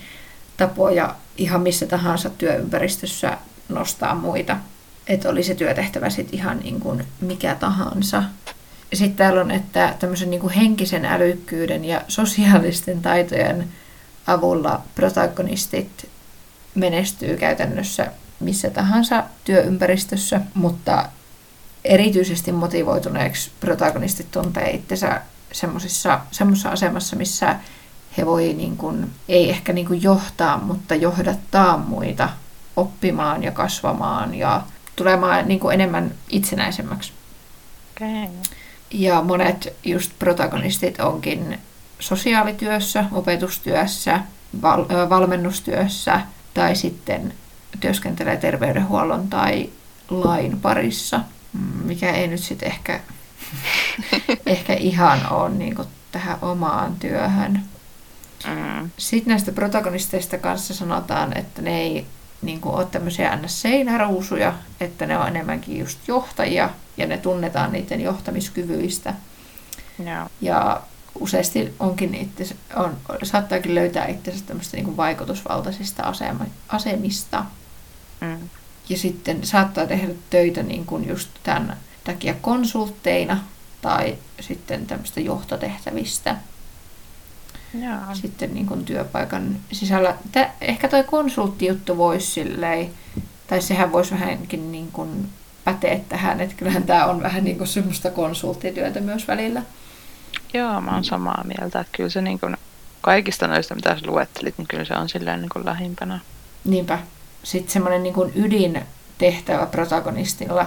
tapoja ihan missä tahansa työympäristössä nostaa muita. Että oli se työtehtävä sitten ihan niin kuin mikä tahansa. Sitten täällä on, että tämmöisen niin kuin henkisen älykkyyden ja sosiaalisten taitojen avulla protagonistit menestyy käytännössä missä tahansa työympäristössä, mutta erityisesti motivoituneeksi protagonistit tuntee itsensä semmoisessa asemassa, missä he voi niin kuin, ei ehkä niin kuin johtaa, mutta johdattaa muita oppimaan ja kasvamaan ja tulemaan niin kuin enemmän itsenäisemmäksi. Okay. Ja monet just protagonistit onkin sosiaalityössä, opetustyössä, val- valmennustyössä tai sitten työskentelee terveydenhuollon tai lain parissa, mikä ei nyt sitten ehkä, ehkä ihan ole niin tähän omaan työhön. Mm. Sitten näistä protagonisteista kanssa sanotaan, että ne ei niin kuin, ole tämmöisiä ns-seinäruusuja, että ne on enemmänkin just johtajia ja ne tunnetaan niiden johtamiskyvyistä. Yeah. Ja useasti onkin itse, on, saattaakin löytää itsensä tämmöistä niin vaikutusvaltaisista asema, asemista. Mm. Ja sitten saattaa tehdä töitä niin kuin just tämän takia konsultteina tai sitten tämmöistä johtotehtävistä. Jaa. Sitten niin kuin työpaikan sisällä. Tä, ehkä toi konsulttijuttu voisi silleen, tai sehän voisi vähänkin niin kuin päteä tähän, että kyllähän tämä on vähän niin kuin semmoista konsulttityötä myös välillä. Joo, mä oon samaa mieltä, että kyllä se niin kuin, kaikista noista, mitä sä luettelit, niin kyllä se on silleen niin kuin lähimpänä. Niinpä. Sitten semmoinen niin kuin ydintehtävä protagonistilla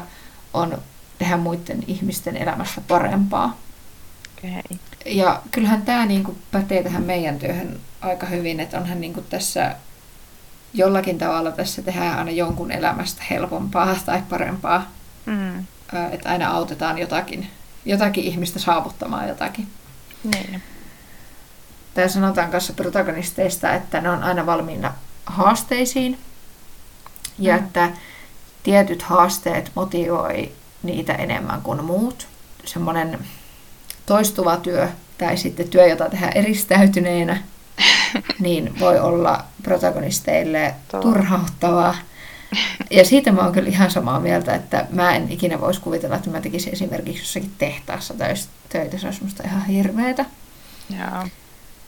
on tehdä muiden ihmisten elämästä parempaa. Okay. Ja kyllähän tämä niin kuin pätee tähän meidän työhön aika hyvin, että onhan niin kuin tässä jollakin tavalla tässä tehdään aina jonkun elämästä helpompaa tai parempaa. Mm. Että aina autetaan jotakin, jotakin ihmistä saavuttamaan jotakin. Niin. Tämä sanotaan kanssa protagonisteista, että ne on aina valmiina haasteisiin ja mm. että tietyt haasteet motivoi niitä enemmän kuin muut. Semmoinen toistuva työ tai sitten työ, jota tehdään eristäytyneenä, niin voi olla protagonisteille turhauttavaa. Ja siitä mä oon kyllä ihan samaa mieltä, että mä en ikinä voisi kuvitella, että mä tekisin esimerkiksi jossakin tehtaassa töitä, se olisi musta ihan hirveetä. Jaa.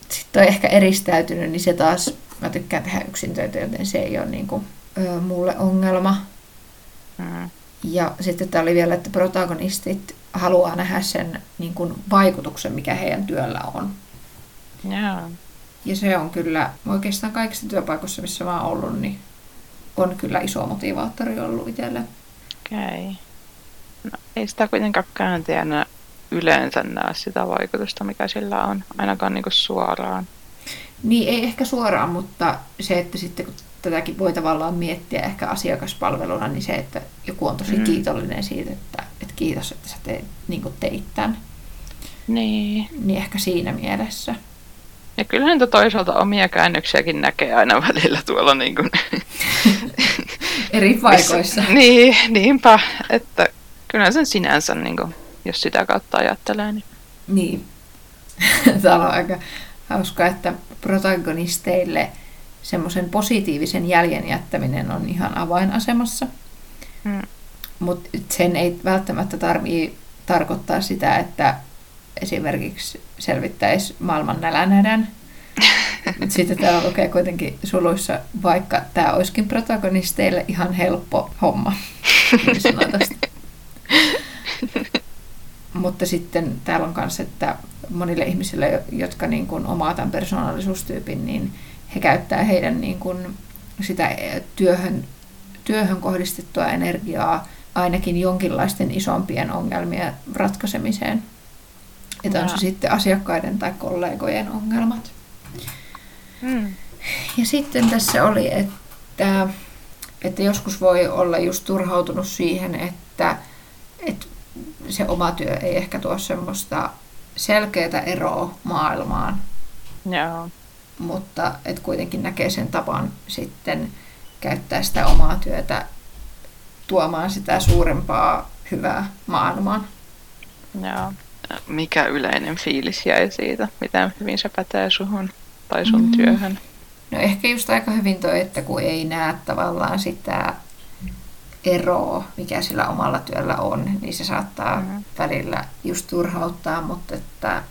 Sitten on ehkä eristäytynyt, niin se taas, mä tykkään tehdä yksin töitä, joten se ei ole niin kuin, ö, mulle ongelma. Mm. Ja sitten tämä oli vielä, että protagonistit haluaa nähdä sen niin kuin vaikutuksen, mikä heidän työllä on. Jaa. Ja se on kyllä oikeastaan kaikissa työpaikoissa, missä mä oon ollut, niin on kyllä iso motivaattori ollut itselle. Okei. Okay. No, ei sitä kuitenkaan kääntäjänä yleensä näe sitä vaikutusta, mikä sillä on, ainakaan niin suoraan. Niin, ei ehkä suoraan, mutta se, että sitten kun tätäkin voi tavallaan miettiä ehkä asiakaspalveluna, niin se, että joku on tosi mm. kiitollinen siitä, että, että kiitos, että sä teet, niin teit tämän. Niin. Niin ehkä siinä mielessä. Ja kyllähän niitä toisaalta omia käännöksiäkin näkee aina välillä tuolla niin kuin... Eri paikoissa. niin, niinpä, että kyllä sen sinänsä, niin kuin, jos sitä kautta ajattelee. Niin. niin. Tämä on aika hauska, että protagonisteille semmoisen positiivisen jäljen jättäminen on ihan avainasemassa. Hmm. Mutta sen ei välttämättä tarvitse tarkoittaa sitä, että esimerkiksi selvittäisi maailman nälänhädän. Sitten täällä lukee kuitenkin suluissa, vaikka tämä olisikin protagonisteille ihan helppo homma. Mutta sitten täällä on myös, että monille ihmisille, jotka niin kuin omaa tämän persoonallisuustyypin, niin he käyttää heidän niin kuin sitä työhön, työhön kohdistettua energiaa ainakin jonkinlaisten isompien ongelmien ratkaisemiseen. Että on se sitten asiakkaiden tai kollegojen ongelmat. Hmm. Ja sitten tässä oli, että, että joskus voi olla just turhautunut siihen, että, että se oma työ ei ehkä tuo semmoista selkeää eroa maailmaan. Joo. Mutta et kuitenkin näkee sen tapan sitten käyttää sitä omaa työtä tuomaan sitä suurempaa hyvää maailmaan. Joo. Mikä yleinen fiilis jäi siitä? Miten hyvin se pätee suhun tai sun mm. työhön? No ehkä just aika hyvin toi, että kun ei näe tavallaan sitä eroa, mikä sillä omalla työllä on, niin se saattaa Mhm. välillä just turhauttaa, mutta että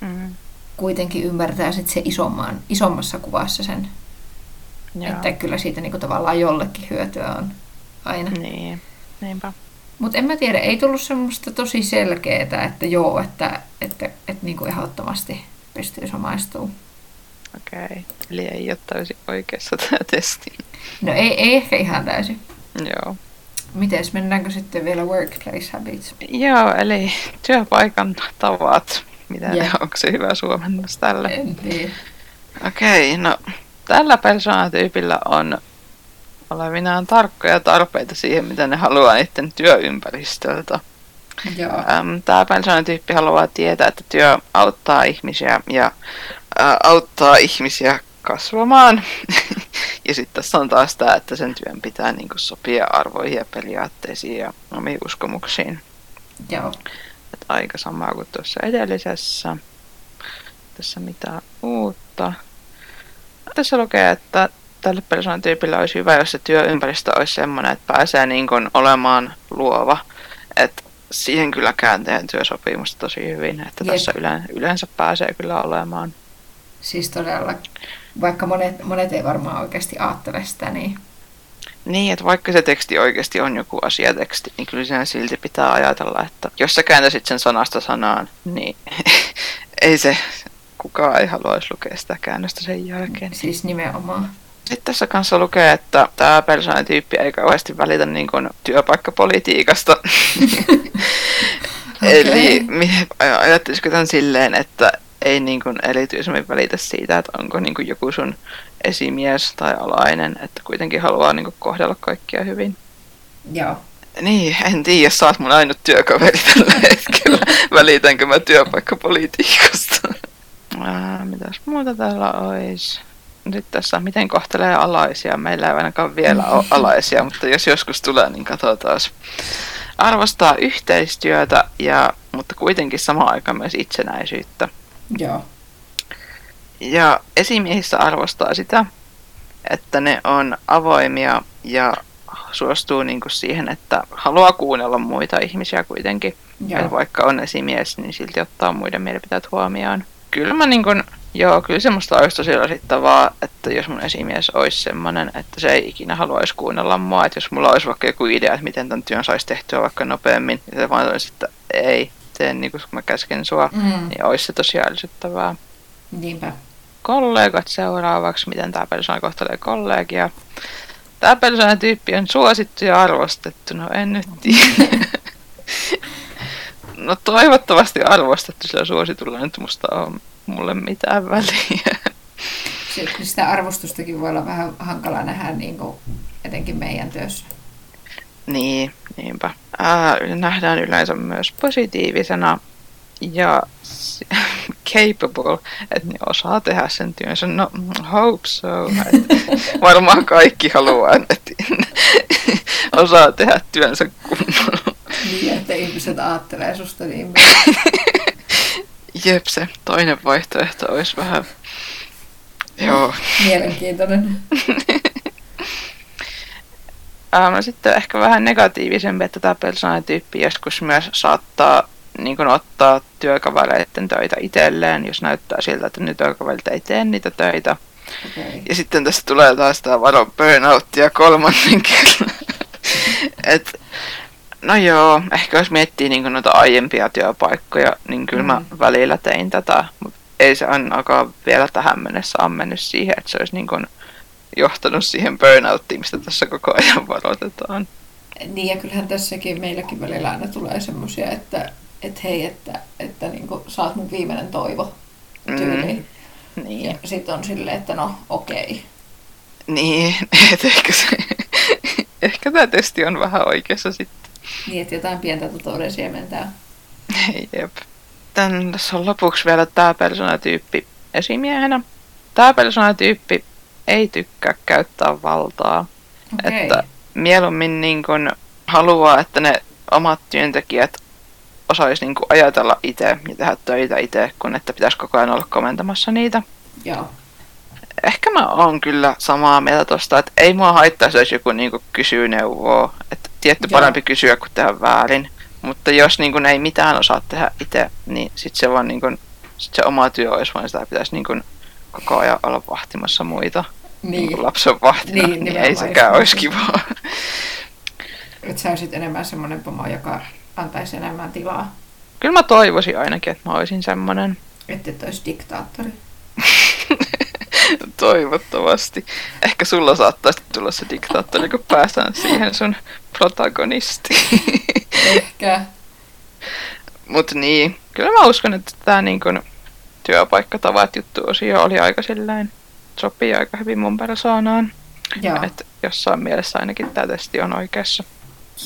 Mm. kuitenkin ymmärtää sit se isomman, isommassa kuvassa sen, Joo. että kyllä siitä niinku tavallaan jollekin hyötyä on aina. Niin, niinpä. Mutta en mä tiedä, ei tullut semmoista tosi selkeää, että joo, että, että, että niinku ehdottomasti pystyy samaistumaan. Okei. Okay. Eli ei ole täysin oikeassa tämä testi. No ei, ei ehkä ihan täysin. Joo. Mites, mennäänkö sitten vielä workplace habits? Joo, eli työpaikan tavat. Mitä Joo. ne, onko se hyvä suomennos tälle? En tiedä. Okei, no tällä persoonatyypillä on olevinaan tarkkoja tarpeita siihen, mitä ne haluaa niiden työympäristöltä. Joo. Tämä persoonatyyppi haluaa tietää, että työ auttaa ihmisiä ja ää, auttaa ihmisiä kasvamaan. ja sitten tässä on taas tämä, että sen työn pitää niinku sopia arvoihin ja periaatteisiin ja omiin uskomuksiin. Joo. Et aika samaa kuin tuossa edellisessä. Tässä mitään uutta. Tässä lukee, että tälle persoonatyypille olisi hyvä, jos se työympäristö olisi sellainen, että pääsee niin kuin olemaan luova. Et siihen kyllä käänteen työsopimus tosi hyvin, että Jep. tässä yleensä, yleensä pääsee kyllä olemaan. Siis todella, vaikka monet, monet ei varmaan oikeasti ajattele sitä, niin Niin, että vaikka se teksti oikeasti on joku asiateksti, niin kyllä sen silti pitää ajatella, että jos sä kääntäisit sen sanasta sanaan, niin ei se, kukaan ei haluaisi lukea sitä käännöstä sen jälkeen. siis nimenomaan. Sitten tässä kanssa lukee, että tämä persoonatyyppi ei kauheasti välitä niin kuin työpaikkapolitiikasta. Eli mi- ajattelisiko tämän silleen, että ei niin kuin erityisemmin välitä siitä, että onko niin kuin joku sun esimies tai alainen, että kuitenkin haluaa niin kuin kohdella kaikkia hyvin. Joo. Niin, en tiedä, sä oot mun ainut työkaveri tällä hetkellä. Välitänkö mä työpaikkapolitiikasta? Mitäs muuta täällä olisi? Nyt tässä miten kohtelee alaisia. Meillä ei ainakaan vielä ole alaisia, mutta jos joskus tulee, niin katsotaan. Arvostaa yhteistyötä, ja, mutta kuitenkin samaan aikaan myös itsenäisyyttä. Joo. Ja esimiehissä arvostaa sitä, että ne on avoimia ja suostuu niinku siihen, että haluaa kuunnella muita ihmisiä kuitenkin. Joo. Joo. vaikka on esimies, niin silti ottaa muiden mielipiteet huomioon. Kyllä mä niin kun, joo, kyllä semmoista olisi tosi rasittavaa, että jos mun esimies olisi semmoinen, että se ei ikinä haluaisi kuunnella mua, että jos mulla olisi vaikka joku idea, että miten tämän työn saisi tehtyä vaikka nopeammin, niin se vaan olisi, että ei, teen niin kuin mä käsken sua, Mm, niin olisi se tosi älsyttävää. niinpä. Kollegat seuraavaksi, miten tämä persoona kohtelee kollegia. Tämä persoonatyyppi on suosittu ja arvostettu, no en nyt tiedä. No toivottavasti arvostettu sillä suositulla nyt musta on mulle mitään väliä. Se, sitä arvostustakin voi olla vähän hankala nähdä niin kuin, etenkin meidän työssä. Niin, niinpä. Ää, nähdään yleensä myös positiivisena ja capable, että ne osaa tehdä sen työnsä. No, hope so. Varmaan kaikki haluaa, että osaa tehdä työnsä kunnolla. Niin, että ihmiset ajattelee susta niin. Jep, se toinen vaihtoehto olisi vähän... Joo. Mielenkiintoinen. Ää, no sitten ehkä vähän negatiivisempi, että tämä persoonatyyppi joskus myös saattaa niin kuin ottaa työkavereiden töitä itselleen, jos näyttää siltä, että ne työkaverit ei tee niitä töitä. Okay. Ja sitten tässä tulee taas tämä varo burnouttia kolmannen kerran. Et, no joo, ehkä jos miettii niin noita aiempia työpaikkoja, niin kyllä mä Mm. välillä tein tätä, mutta ei se ainakaan vielä tähän mennessä on mennyt siihen, että se olisi niin kuin johtanut siihen burnouttiin, mistä tässä koko ajan varoitetaan. Niin ja kyllähän tässäkin meilläkin välillä aina tulee semmoisia, että et hei, että, että niinku, sä oot mun viimeinen toivo tyyliin. Mm, niin, Ja sit on silleen, että no okei. niin et ehkä, se, ehkä tämä testi on vähän oikeassa sitten. Niin, että jotain pientä totuuden siementää. Jep. Tän, tässä on lopuksi vielä tämä persoonatyyppi esimiehenä. Tämä persoonatyyppi ei tykkää käyttää valtaa. Okei. Että mieluummin niin kun haluaa, että ne omat työntekijät osaisi niin ajatella itse ja tehdä töitä itse, kun että pitäisi koko ajan olla komentamassa niitä. Joo. Ehkä mä oon kyllä samaa mieltä tosta, että ei mua haittaisi, jos joku niinku kysyy neuvoa. Että tietty Joo. parempi kysyä kuin tehdä väärin. Mutta jos niinku ei mitään osaa tehdä itse, niin sit se vaan niinku, sit se oma työ olisi vaan sitä pitäisi niinku koko ajan olla vahtimassa muita. Niin. Niin, Niin lapsen vahtina, Niin, niin, niin ei sekään olisi kivaa. että sä olisit enemmän semmoinen pomo, joka antaisi enemmän tilaa, Kyllä mä toivoisin ainakin, että mä olisin semmonen. että et olisi diktaattori. Toivottavasti. Ehkä sulla saattaisi tulla se diktaattori, kun päästään siihen sun protagonistiin. Ehkä. Mutta niin, kyllä mä uskon, että tämä niin kun, työpaikkatavat juttu osio oli aika silleen, sopii aika hyvin mun persoonaan. Joo. Että jossain mielessä ainakin tämä testi on oikeassa.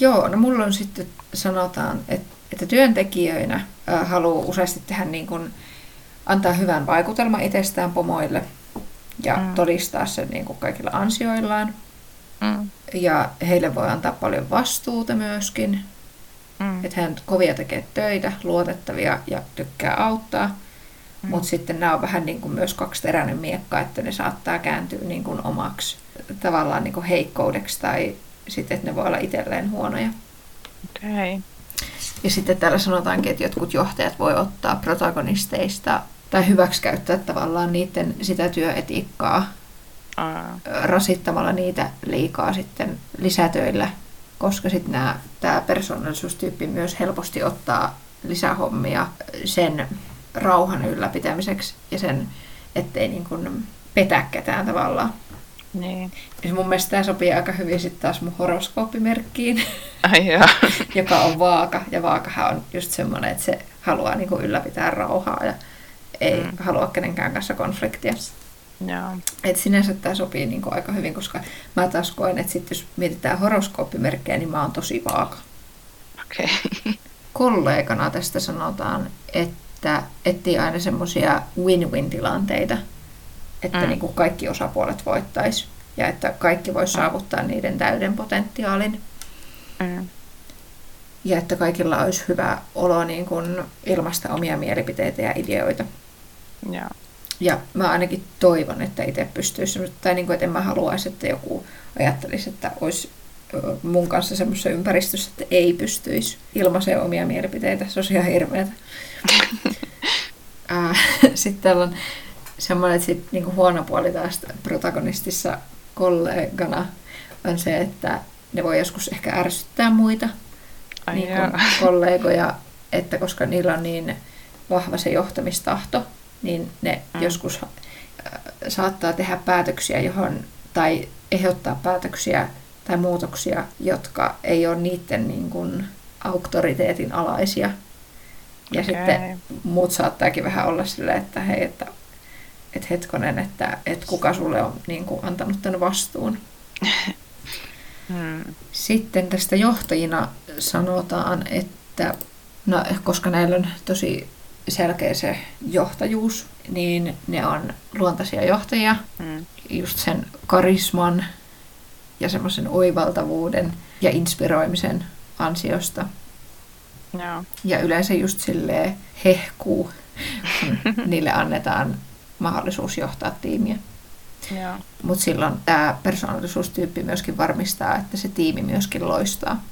Joo, no mulla on sitten, sanotaan, että, että työntekijöinä haluaa useasti tehdä niin kuin, antaa hyvän vaikutelman itsestään pomoille ja Mm. todistaa sen niin kuin kaikilla ansioillaan. Mm. Ja heille voi antaa paljon vastuuta myöskin, Mm. että hän kovia tekee töitä, luotettavia ja tykkää auttaa. Mm. Mutta sitten nämä on vähän niin kuin myös kaksiteräinen miekka, että ne saattaa kääntyä niin kuin omaksi tavallaan niin kuin heikkoudeksi tai sitten, että ne voi olla itselleen huonoja. Okei. Ja sitten täällä sanotaankin, että jotkut johtajat voi ottaa protagonisteista tai hyväksikäyttää tavallaan niiden sitä työetiikkaa Aa, rasittamalla niitä liikaa sitten lisätöillä, koska sitten tämä persoonallisuustyyppi myös helposti ottaa lisähommia sen rauhan ylläpitämiseksi ja sen, ettei niin kuin petä ketään tavallaan. niin. Ja mun mielestä tämä sopii aika hyvin sitten taas mun horoskooppimerkkiin. Ai joka on vaaka. Ja vaakahan on just semmoinen, että se haluaa niin kuin ylläpitää rauhaa ja ei Mm. mm. halua kenenkään kanssa konfliktia. Joo. Et sinänsä tämä sopii niin kuin aika hyvin, koska mä taas koen, että sit jos mietitään horoskooppimerkkejä, niin mä oon tosi vaaka. Okei. Kollegana tästä sanotaan, että etsii aina semmoisia win-win-tilanteita, että Mm. mm. niin kuin kaikki osapuolet voittaisi ja että kaikki voisi saavuttaa niiden täyden potentiaalin. Mm. Ja että kaikilla olisi hyvä olo niin kuin ilmaista omia mielipiteitä ja ideoita. Joo. Ja mä ainakin toivon, että itse pystyisi, tai niin kuin, että en mä haluaisi, että joku ajattelisi, että olisi mun kanssa semmoisessa ympäristössä, että ei pystyisi ilmaisemaan omia mielipiteitä. Se olisi ihan hirveätä. Sitten täällä on semmoinen, että sit, niin kuin huono puoli taas protagonistissa kollegana on se, että ne voi joskus ehkä ärsyttää muita Ai niin kuin kollegoja, että koska niillä on niin vahva se johtamistahto, niin ne Mm. joskus äh, saattaa tehdä päätöksiä, johon, tai ehdottaa päätöksiä tai muutoksia, jotka ei ole niiden niin kuin, auktoriteetin alaisia. Ja Okei. sitten muut saattaakin vähän olla silleen, että hei, että, että hetkonen, että, että kuka sulle on niin kuin, antanut tämän vastuun. Mm. Sitten tästä johtajina sanotaan, että no, koska näillä on tosi selkeä se johtajuus, niin ne on luontaisia johtajia Mm. just sen karisman ja semmoisen oivaltavuuden ja inspiroimisen ansiosta. Joo. Ja yleensä just silleen hehkuu, kun niille annetaan mahdollisuus johtaa tiimiä. Mutta silloin tämä persoonallisuustyyppi myöskin varmistaa, että se tiimi myöskin loistaa.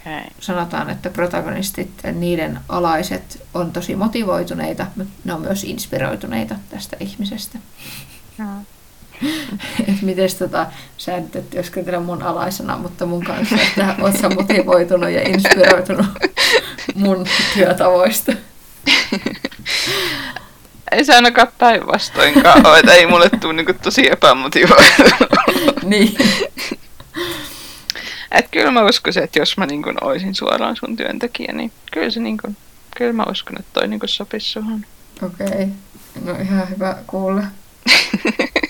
Okei. Sanotaan, että protagonistit, niiden alaiset on tosi motivoituneita, mutta ne on myös inspiroituneita tästä ihmisestä. Et miten tota, sä nyt et työskentele mun alaisena, mutta mun kanssa, että oot sä motivoitunut ja inspiroitunut mun työtavoista. Ei se ainakaan päinvastoinkaan ole, että ei mulle tule niinku tosi epämotivoitunut. niin. Et kyllä mä uskoisin, että jos mä niinku oisin suoraan sun työntekijä, niin kyllä se niinku, kyllä mä uskon, että toi niinku sopisi suhun. Okei, okay. no ihan hyvä kuulla.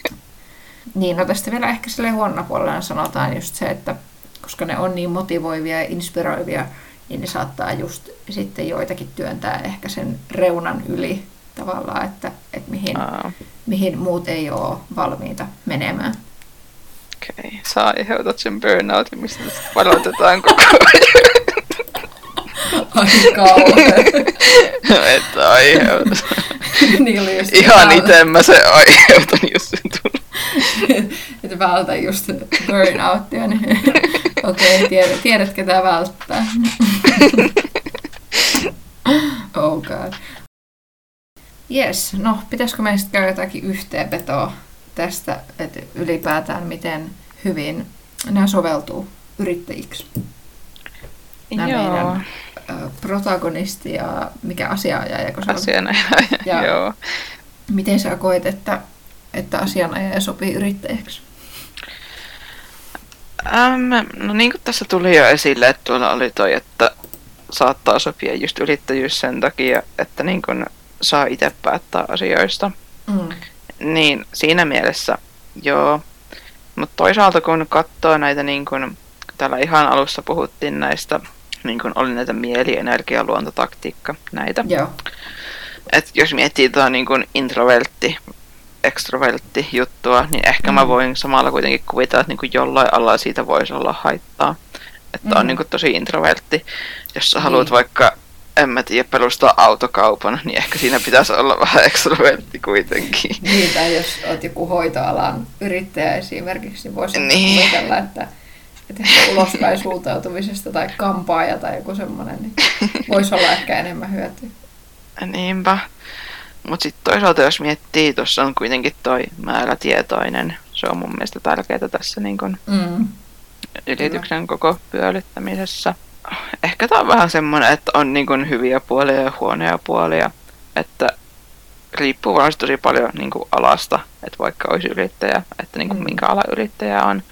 Niin, no tästä vielä ehkä sille huonona puolella sanotaan just se, että koska ne on niin motivoivia ja inspiroivia, niin ne saattaa just sitten joitakin työntää ehkä sen reunan yli tavallaan, että, että mihin, Aa, mihin muut ei ole valmiita menemään. Okei, okay. sä aiheutat sen burnoutin, mistä varoitetaan koko ajan. Ai kauhean. Että aiheuta. niin oli just Ihan vältä- itse mä se aiheutan, jos se tulee. Että vältä just burnouttia, niin okei, okay, tiedät, tiedät ketä välttää. oh god. Yes, no pitäisikö meistä käydä jotakin yhteenvetoa tästä, että ylipäätään miten hyvin nämä soveltuu yrittäjiksi? Nämä Joo, meidän ö, protagonisti ja mikä asianajaja, kun se on. asianajaja. Joo. Joo. Miten sä koet, että, että asianajaja sopii yrittäjäksi? Ähm, no niin kuin tässä tuli jo esille, että tuolla oli toi, että saattaa sopia just yrittäjyys sen takia, että niin kun saa itse päättää asioista. Mm. Niin siinä mielessä joo. Mutta toisaalta kun katsoo näitä, niin kun, täällä ihan alussa puhuttiin näistä, niin kun oli näitä mieli, energia, luontotaktiikka, näitä. Joo. Et jos miettii tuota niin kun introvertti, extrovertti juttua, niin ehkä mä Mm. voin samalla kuitenkin kuvitella, että niin kuin jollain alalla siitä voisi olla haittaa. Että Mm. on niin kuin tosi introvertti. Jos sä haluat Niin. vaikka, en mä tiedä, perustaa autokaupan, niin ehkä siinä pitäisi olla vähän extrovertti kuitenkin. Niin, tai jos olet joku hoitoalan yrittäjä esimerkiksi, niin voisi Niin. kuvitella, että, että ehkä ulospäin suuntautumisesta tai kampaaja tai joku semmoinen, niin voisi olla ehkä enemmän hyötyä. Niinpä. Mutta sitten toisaalta jos miettii, tuossa on kuitenkin toi määrätietoinen. Se on mun mielestä tärkeää tässä niin kun Mm. ylityksen koko pyörittämisessä. Ehkä tämä on vähän semmoinen, että on niin kuin hyviä puolia ja huonoja puolia. Että riippuu varmasti tosi paljon niin kuin alasta, että vaikka olisi yrittäjä, että niin kuin Mm. minkä ala yrittäjä on.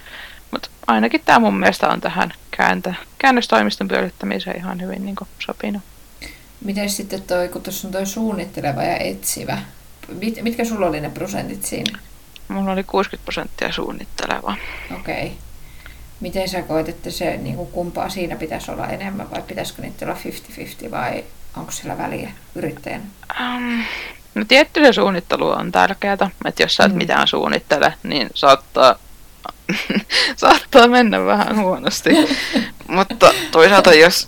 Mutta ainakin tämä mun mielestä on tähän kääntä, käännöstoimiston pyörittämiseen ihan hyvin niin kuin sopinut. Miten sitten toi, kun tuossa on toi suunnitteleva ja etsivä, mit, mitkä sulla oli ne prosentit siinä? Mulla oli 60 prosenttia suunnitteleva. Okei. Okay. Miten sä koet, että se niin kuin kumpaa siinä pitäisi olla enemmän vai pitäisikö niitä olla 50-50 vai onko sillä väliä yrittäjän? Um, no tietty se suunnittelu on tärkeää, että jos sä et Mm. mitään suunnittele, niin saattaa, saattaa mennä vähän huonosti. Mutta toisaalta jos,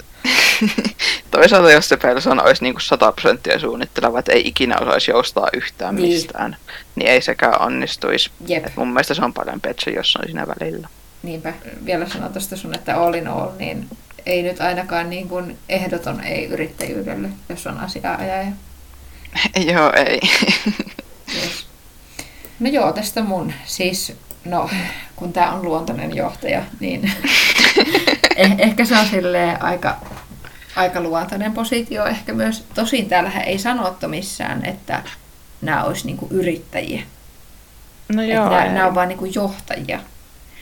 toisaalta jos se persona olisi niinku 100 prosenttia suunnitteleva, että ei ikinä osaisi joustaa yhtään Niin. mistään, niin ei sekään onnistuisi. Jep. Et mun mielestä se on parempi, että se jossain siinä välillä. Niinpä vielä sanon tuosta sun, että all in all, niin ei nyt ainakaan niin kuin ehdoton ei yrittäjyydelle, jos on asianajaja. Joo, ei. Yes. No joo, tästä mun. Siis, no, kun tämä on luontainen johtaja, niin eh- ehkä se on silleen aika, aika luontainen positio ehkä myös. Tosin täällähän ei sanottu missään, että nämä olisi niinku yrittäjiä. No joo, nämä, nämä on vain niinku johtajia.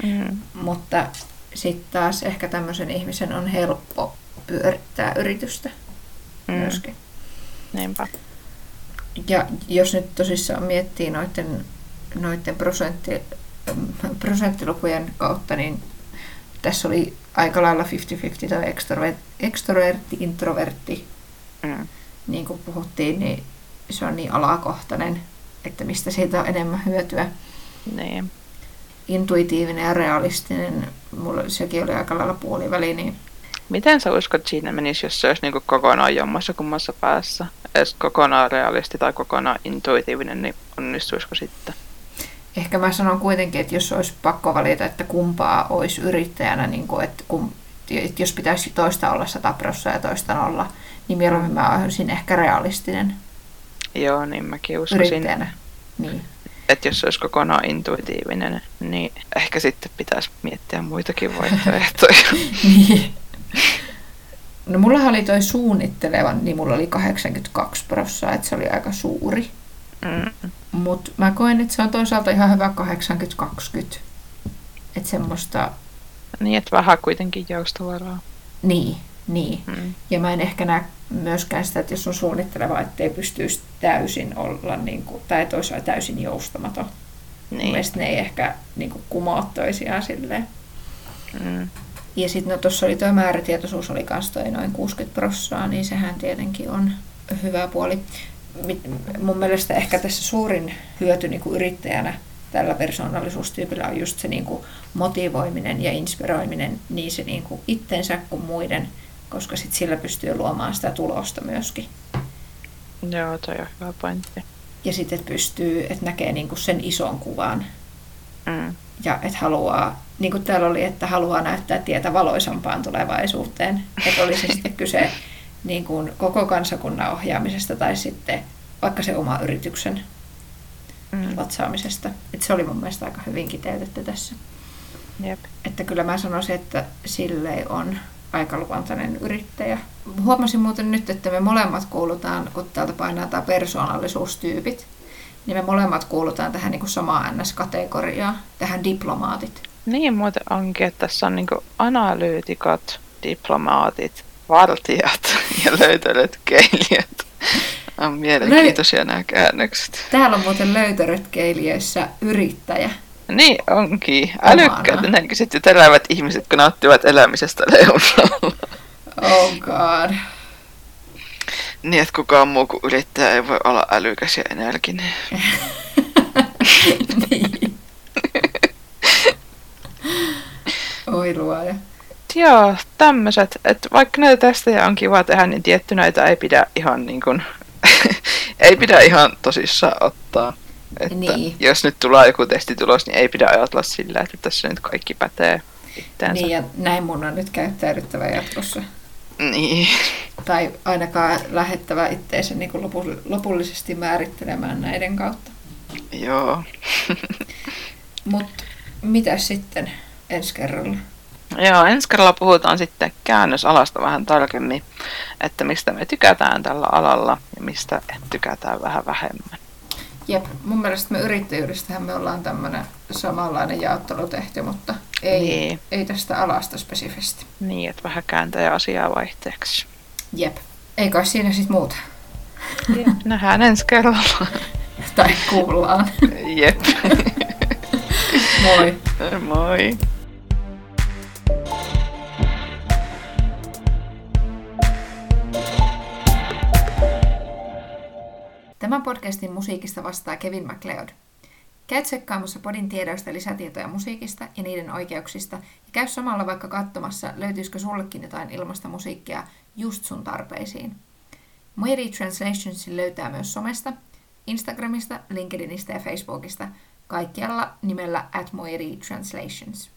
Mm. Mutta sitten taas ehkä tämmöisen ihmisen on helppo pyörittää yritystä Mm. myöskin. Niinpä. Ja jos nyt tosissaan miettii noiden, noiden prosentti, prosenttilukujen kautta, niin tässä oli aika lailla 50-50 tai extrovertti, extrovertti, introvertti. Mm. Niin kuin puhuttiin, niin se on niin alakohtainen, että mistä siitä on enemmän hyötyä. Niin. Intuitiivinen ja realistinen, mulla sekin oli aika lailla puoliväli, niin Miten sä uskot, että siinä menisi, jos se olisi niin kokonaan jommassa kummassa päässä? Edes kokonaan realisti tai kokonaan intuitiivinen, niin onnistuisiko sitten? Ehkä mä sanon kuitenkin, että jos olisi pakko valita, että kumpaa olisi yrittäjänä, niin kuin, että, kum, että jos pitäisi toista olla 100 prosenttia ja toista nolla, niin mieluummin mä olisin ehkä realistinen Joo, niin mäkin uskoisin, yrittäjänä. Niin. Että jos se olisi kokonaan intuitiivinen, niin ehkä sitten pitäisi miettiä muitakin vaihtoehtoja. niin. No mullahan oli toi suunnittelevan, niin mulla oli 82 prosenttia, että se oli aika suuri. Mm. Mutta mä koen, että se on toisaalta ihan hyvä 80-20. Että semmoista, Niin, että vähän kuitenkin joustovaraa. niin, niin. Mm. Ja mä en ehkä näe myöskään sitä, että jos on suunnitteleva, ettei pystyisi täysin olla, niin kuin, tai että olisi täysin joustamaton. Niin. Mun Niin. mielestä ne ei ehkä niin kuin, kumoa toisiaan silleen. Mm. Ja sitten no tuossa oli tuo määrätietoisuus oli kans toi noin 60 prossaa, niin sehän tietenkin on hyvä puoli. Mun mielestä ehkä tässä suurin hyöty niin kuin yrittäjänä tällä persoonallisuustyypillä on just se niin kuin motivoiminen ja inspiroiminen niin se niin kuin itsensä kuin muiden, koska sit sillä pystyy luomaan sitä tulosta myöskin. Joo, toi on hyvä pointti. Ja sitten, että pystyy, että näkee niinku sen ison kuvan. Mm. Ja että haluaa, niin kuin täällä oli, että haluaa näyttää tietä valoisampaan tulevaisuuteen. Että olisi sitten kyse niin kuin koko kansakunnan ohjaamisesta tai sitten vaikka se oma yrityksen Mm. latsaamisesta. Että se oli mun mielestä aika hyvin kiteytetty tässä. Jep. Että kyllä mä sanoisin, että sille on aika luontainen yrittäjä. Huomasin muuten nyt, että me molemmat kuulutaan, kun täältä painaa tämä persoonallisuustyypit, niin me molemmat kuulutaan tähän niin kuin samaan NS-kategoriaan, tähän diplomaatit. Niin muuten onkin, että tässä on niinku analyytikot, diplomaatit, vartijat ja löytölötkeilijät. On mielenkiintoisia nämä käännökset. Täällä on muuten löytöretkeilijöissä yrittäjä. Niin onkin. Älykkäät nälkiset ja elävät ihmiset, kun nauttivat elämisestä leunalla. Oh god. Niin, että kukaan muu kuin yrittäjä ei voi olla älykäs ja energinen. niin. Oi luoja. Joo, tämmöiset. Että vaikka näitä testejä on kiva tehdä, niin tietty näitä ei pidä ihan niin kuin, ei pidä ihan tosissaan ottaa. Että Niin. jos nyt tulee joku testitulos, niin ei pidä ajatella sillä, että tässä nyt kaikki pätee itteensä. Niin ja näin mun on nyt käyttäydyttävä jatkossa. Niin. Tai ainakaan lähettävä itteensä niin kuin lopu- lopullisesti määrittelemään näiden kautta. Joo. Mutta mitä sitten ensi kerralla? Joo, ensi kerralla puhutaan sitten käännösalasta vähän tarkemmin, että mistä me tykätään tällä alalla ja mistä tykätään vähän vähemmän. Jep, mun mielestä me yrittäjyydestähän me ollaan tämmöinen samanlainen jaottelu tehty, mutta ei, Niin. ei tästä alasta spesifisti. Niin, että vähän kääntää asiaa vaihteeksi. Jep. Ei kai siinä sit muuta. Nähdään ensi kerralla. Tai kuullaan. Jep. Moi. Moi. Tämän podcastin musiikista vastaa Kevin MacLeod. Käy tsekkaamassa podin tiedoista lisätietoja musiikista ja niiden oikeuksista ja käy samalla vaikka katsomassa, löytyisikö sullekin jotain ilmasta musiikkia just sun tarpeisiin. Moiri Translationsin löytää myös somesta, Instagramista, LinkedInistä ja Facebookista, kaikkialla nimellä at Moiri Translations.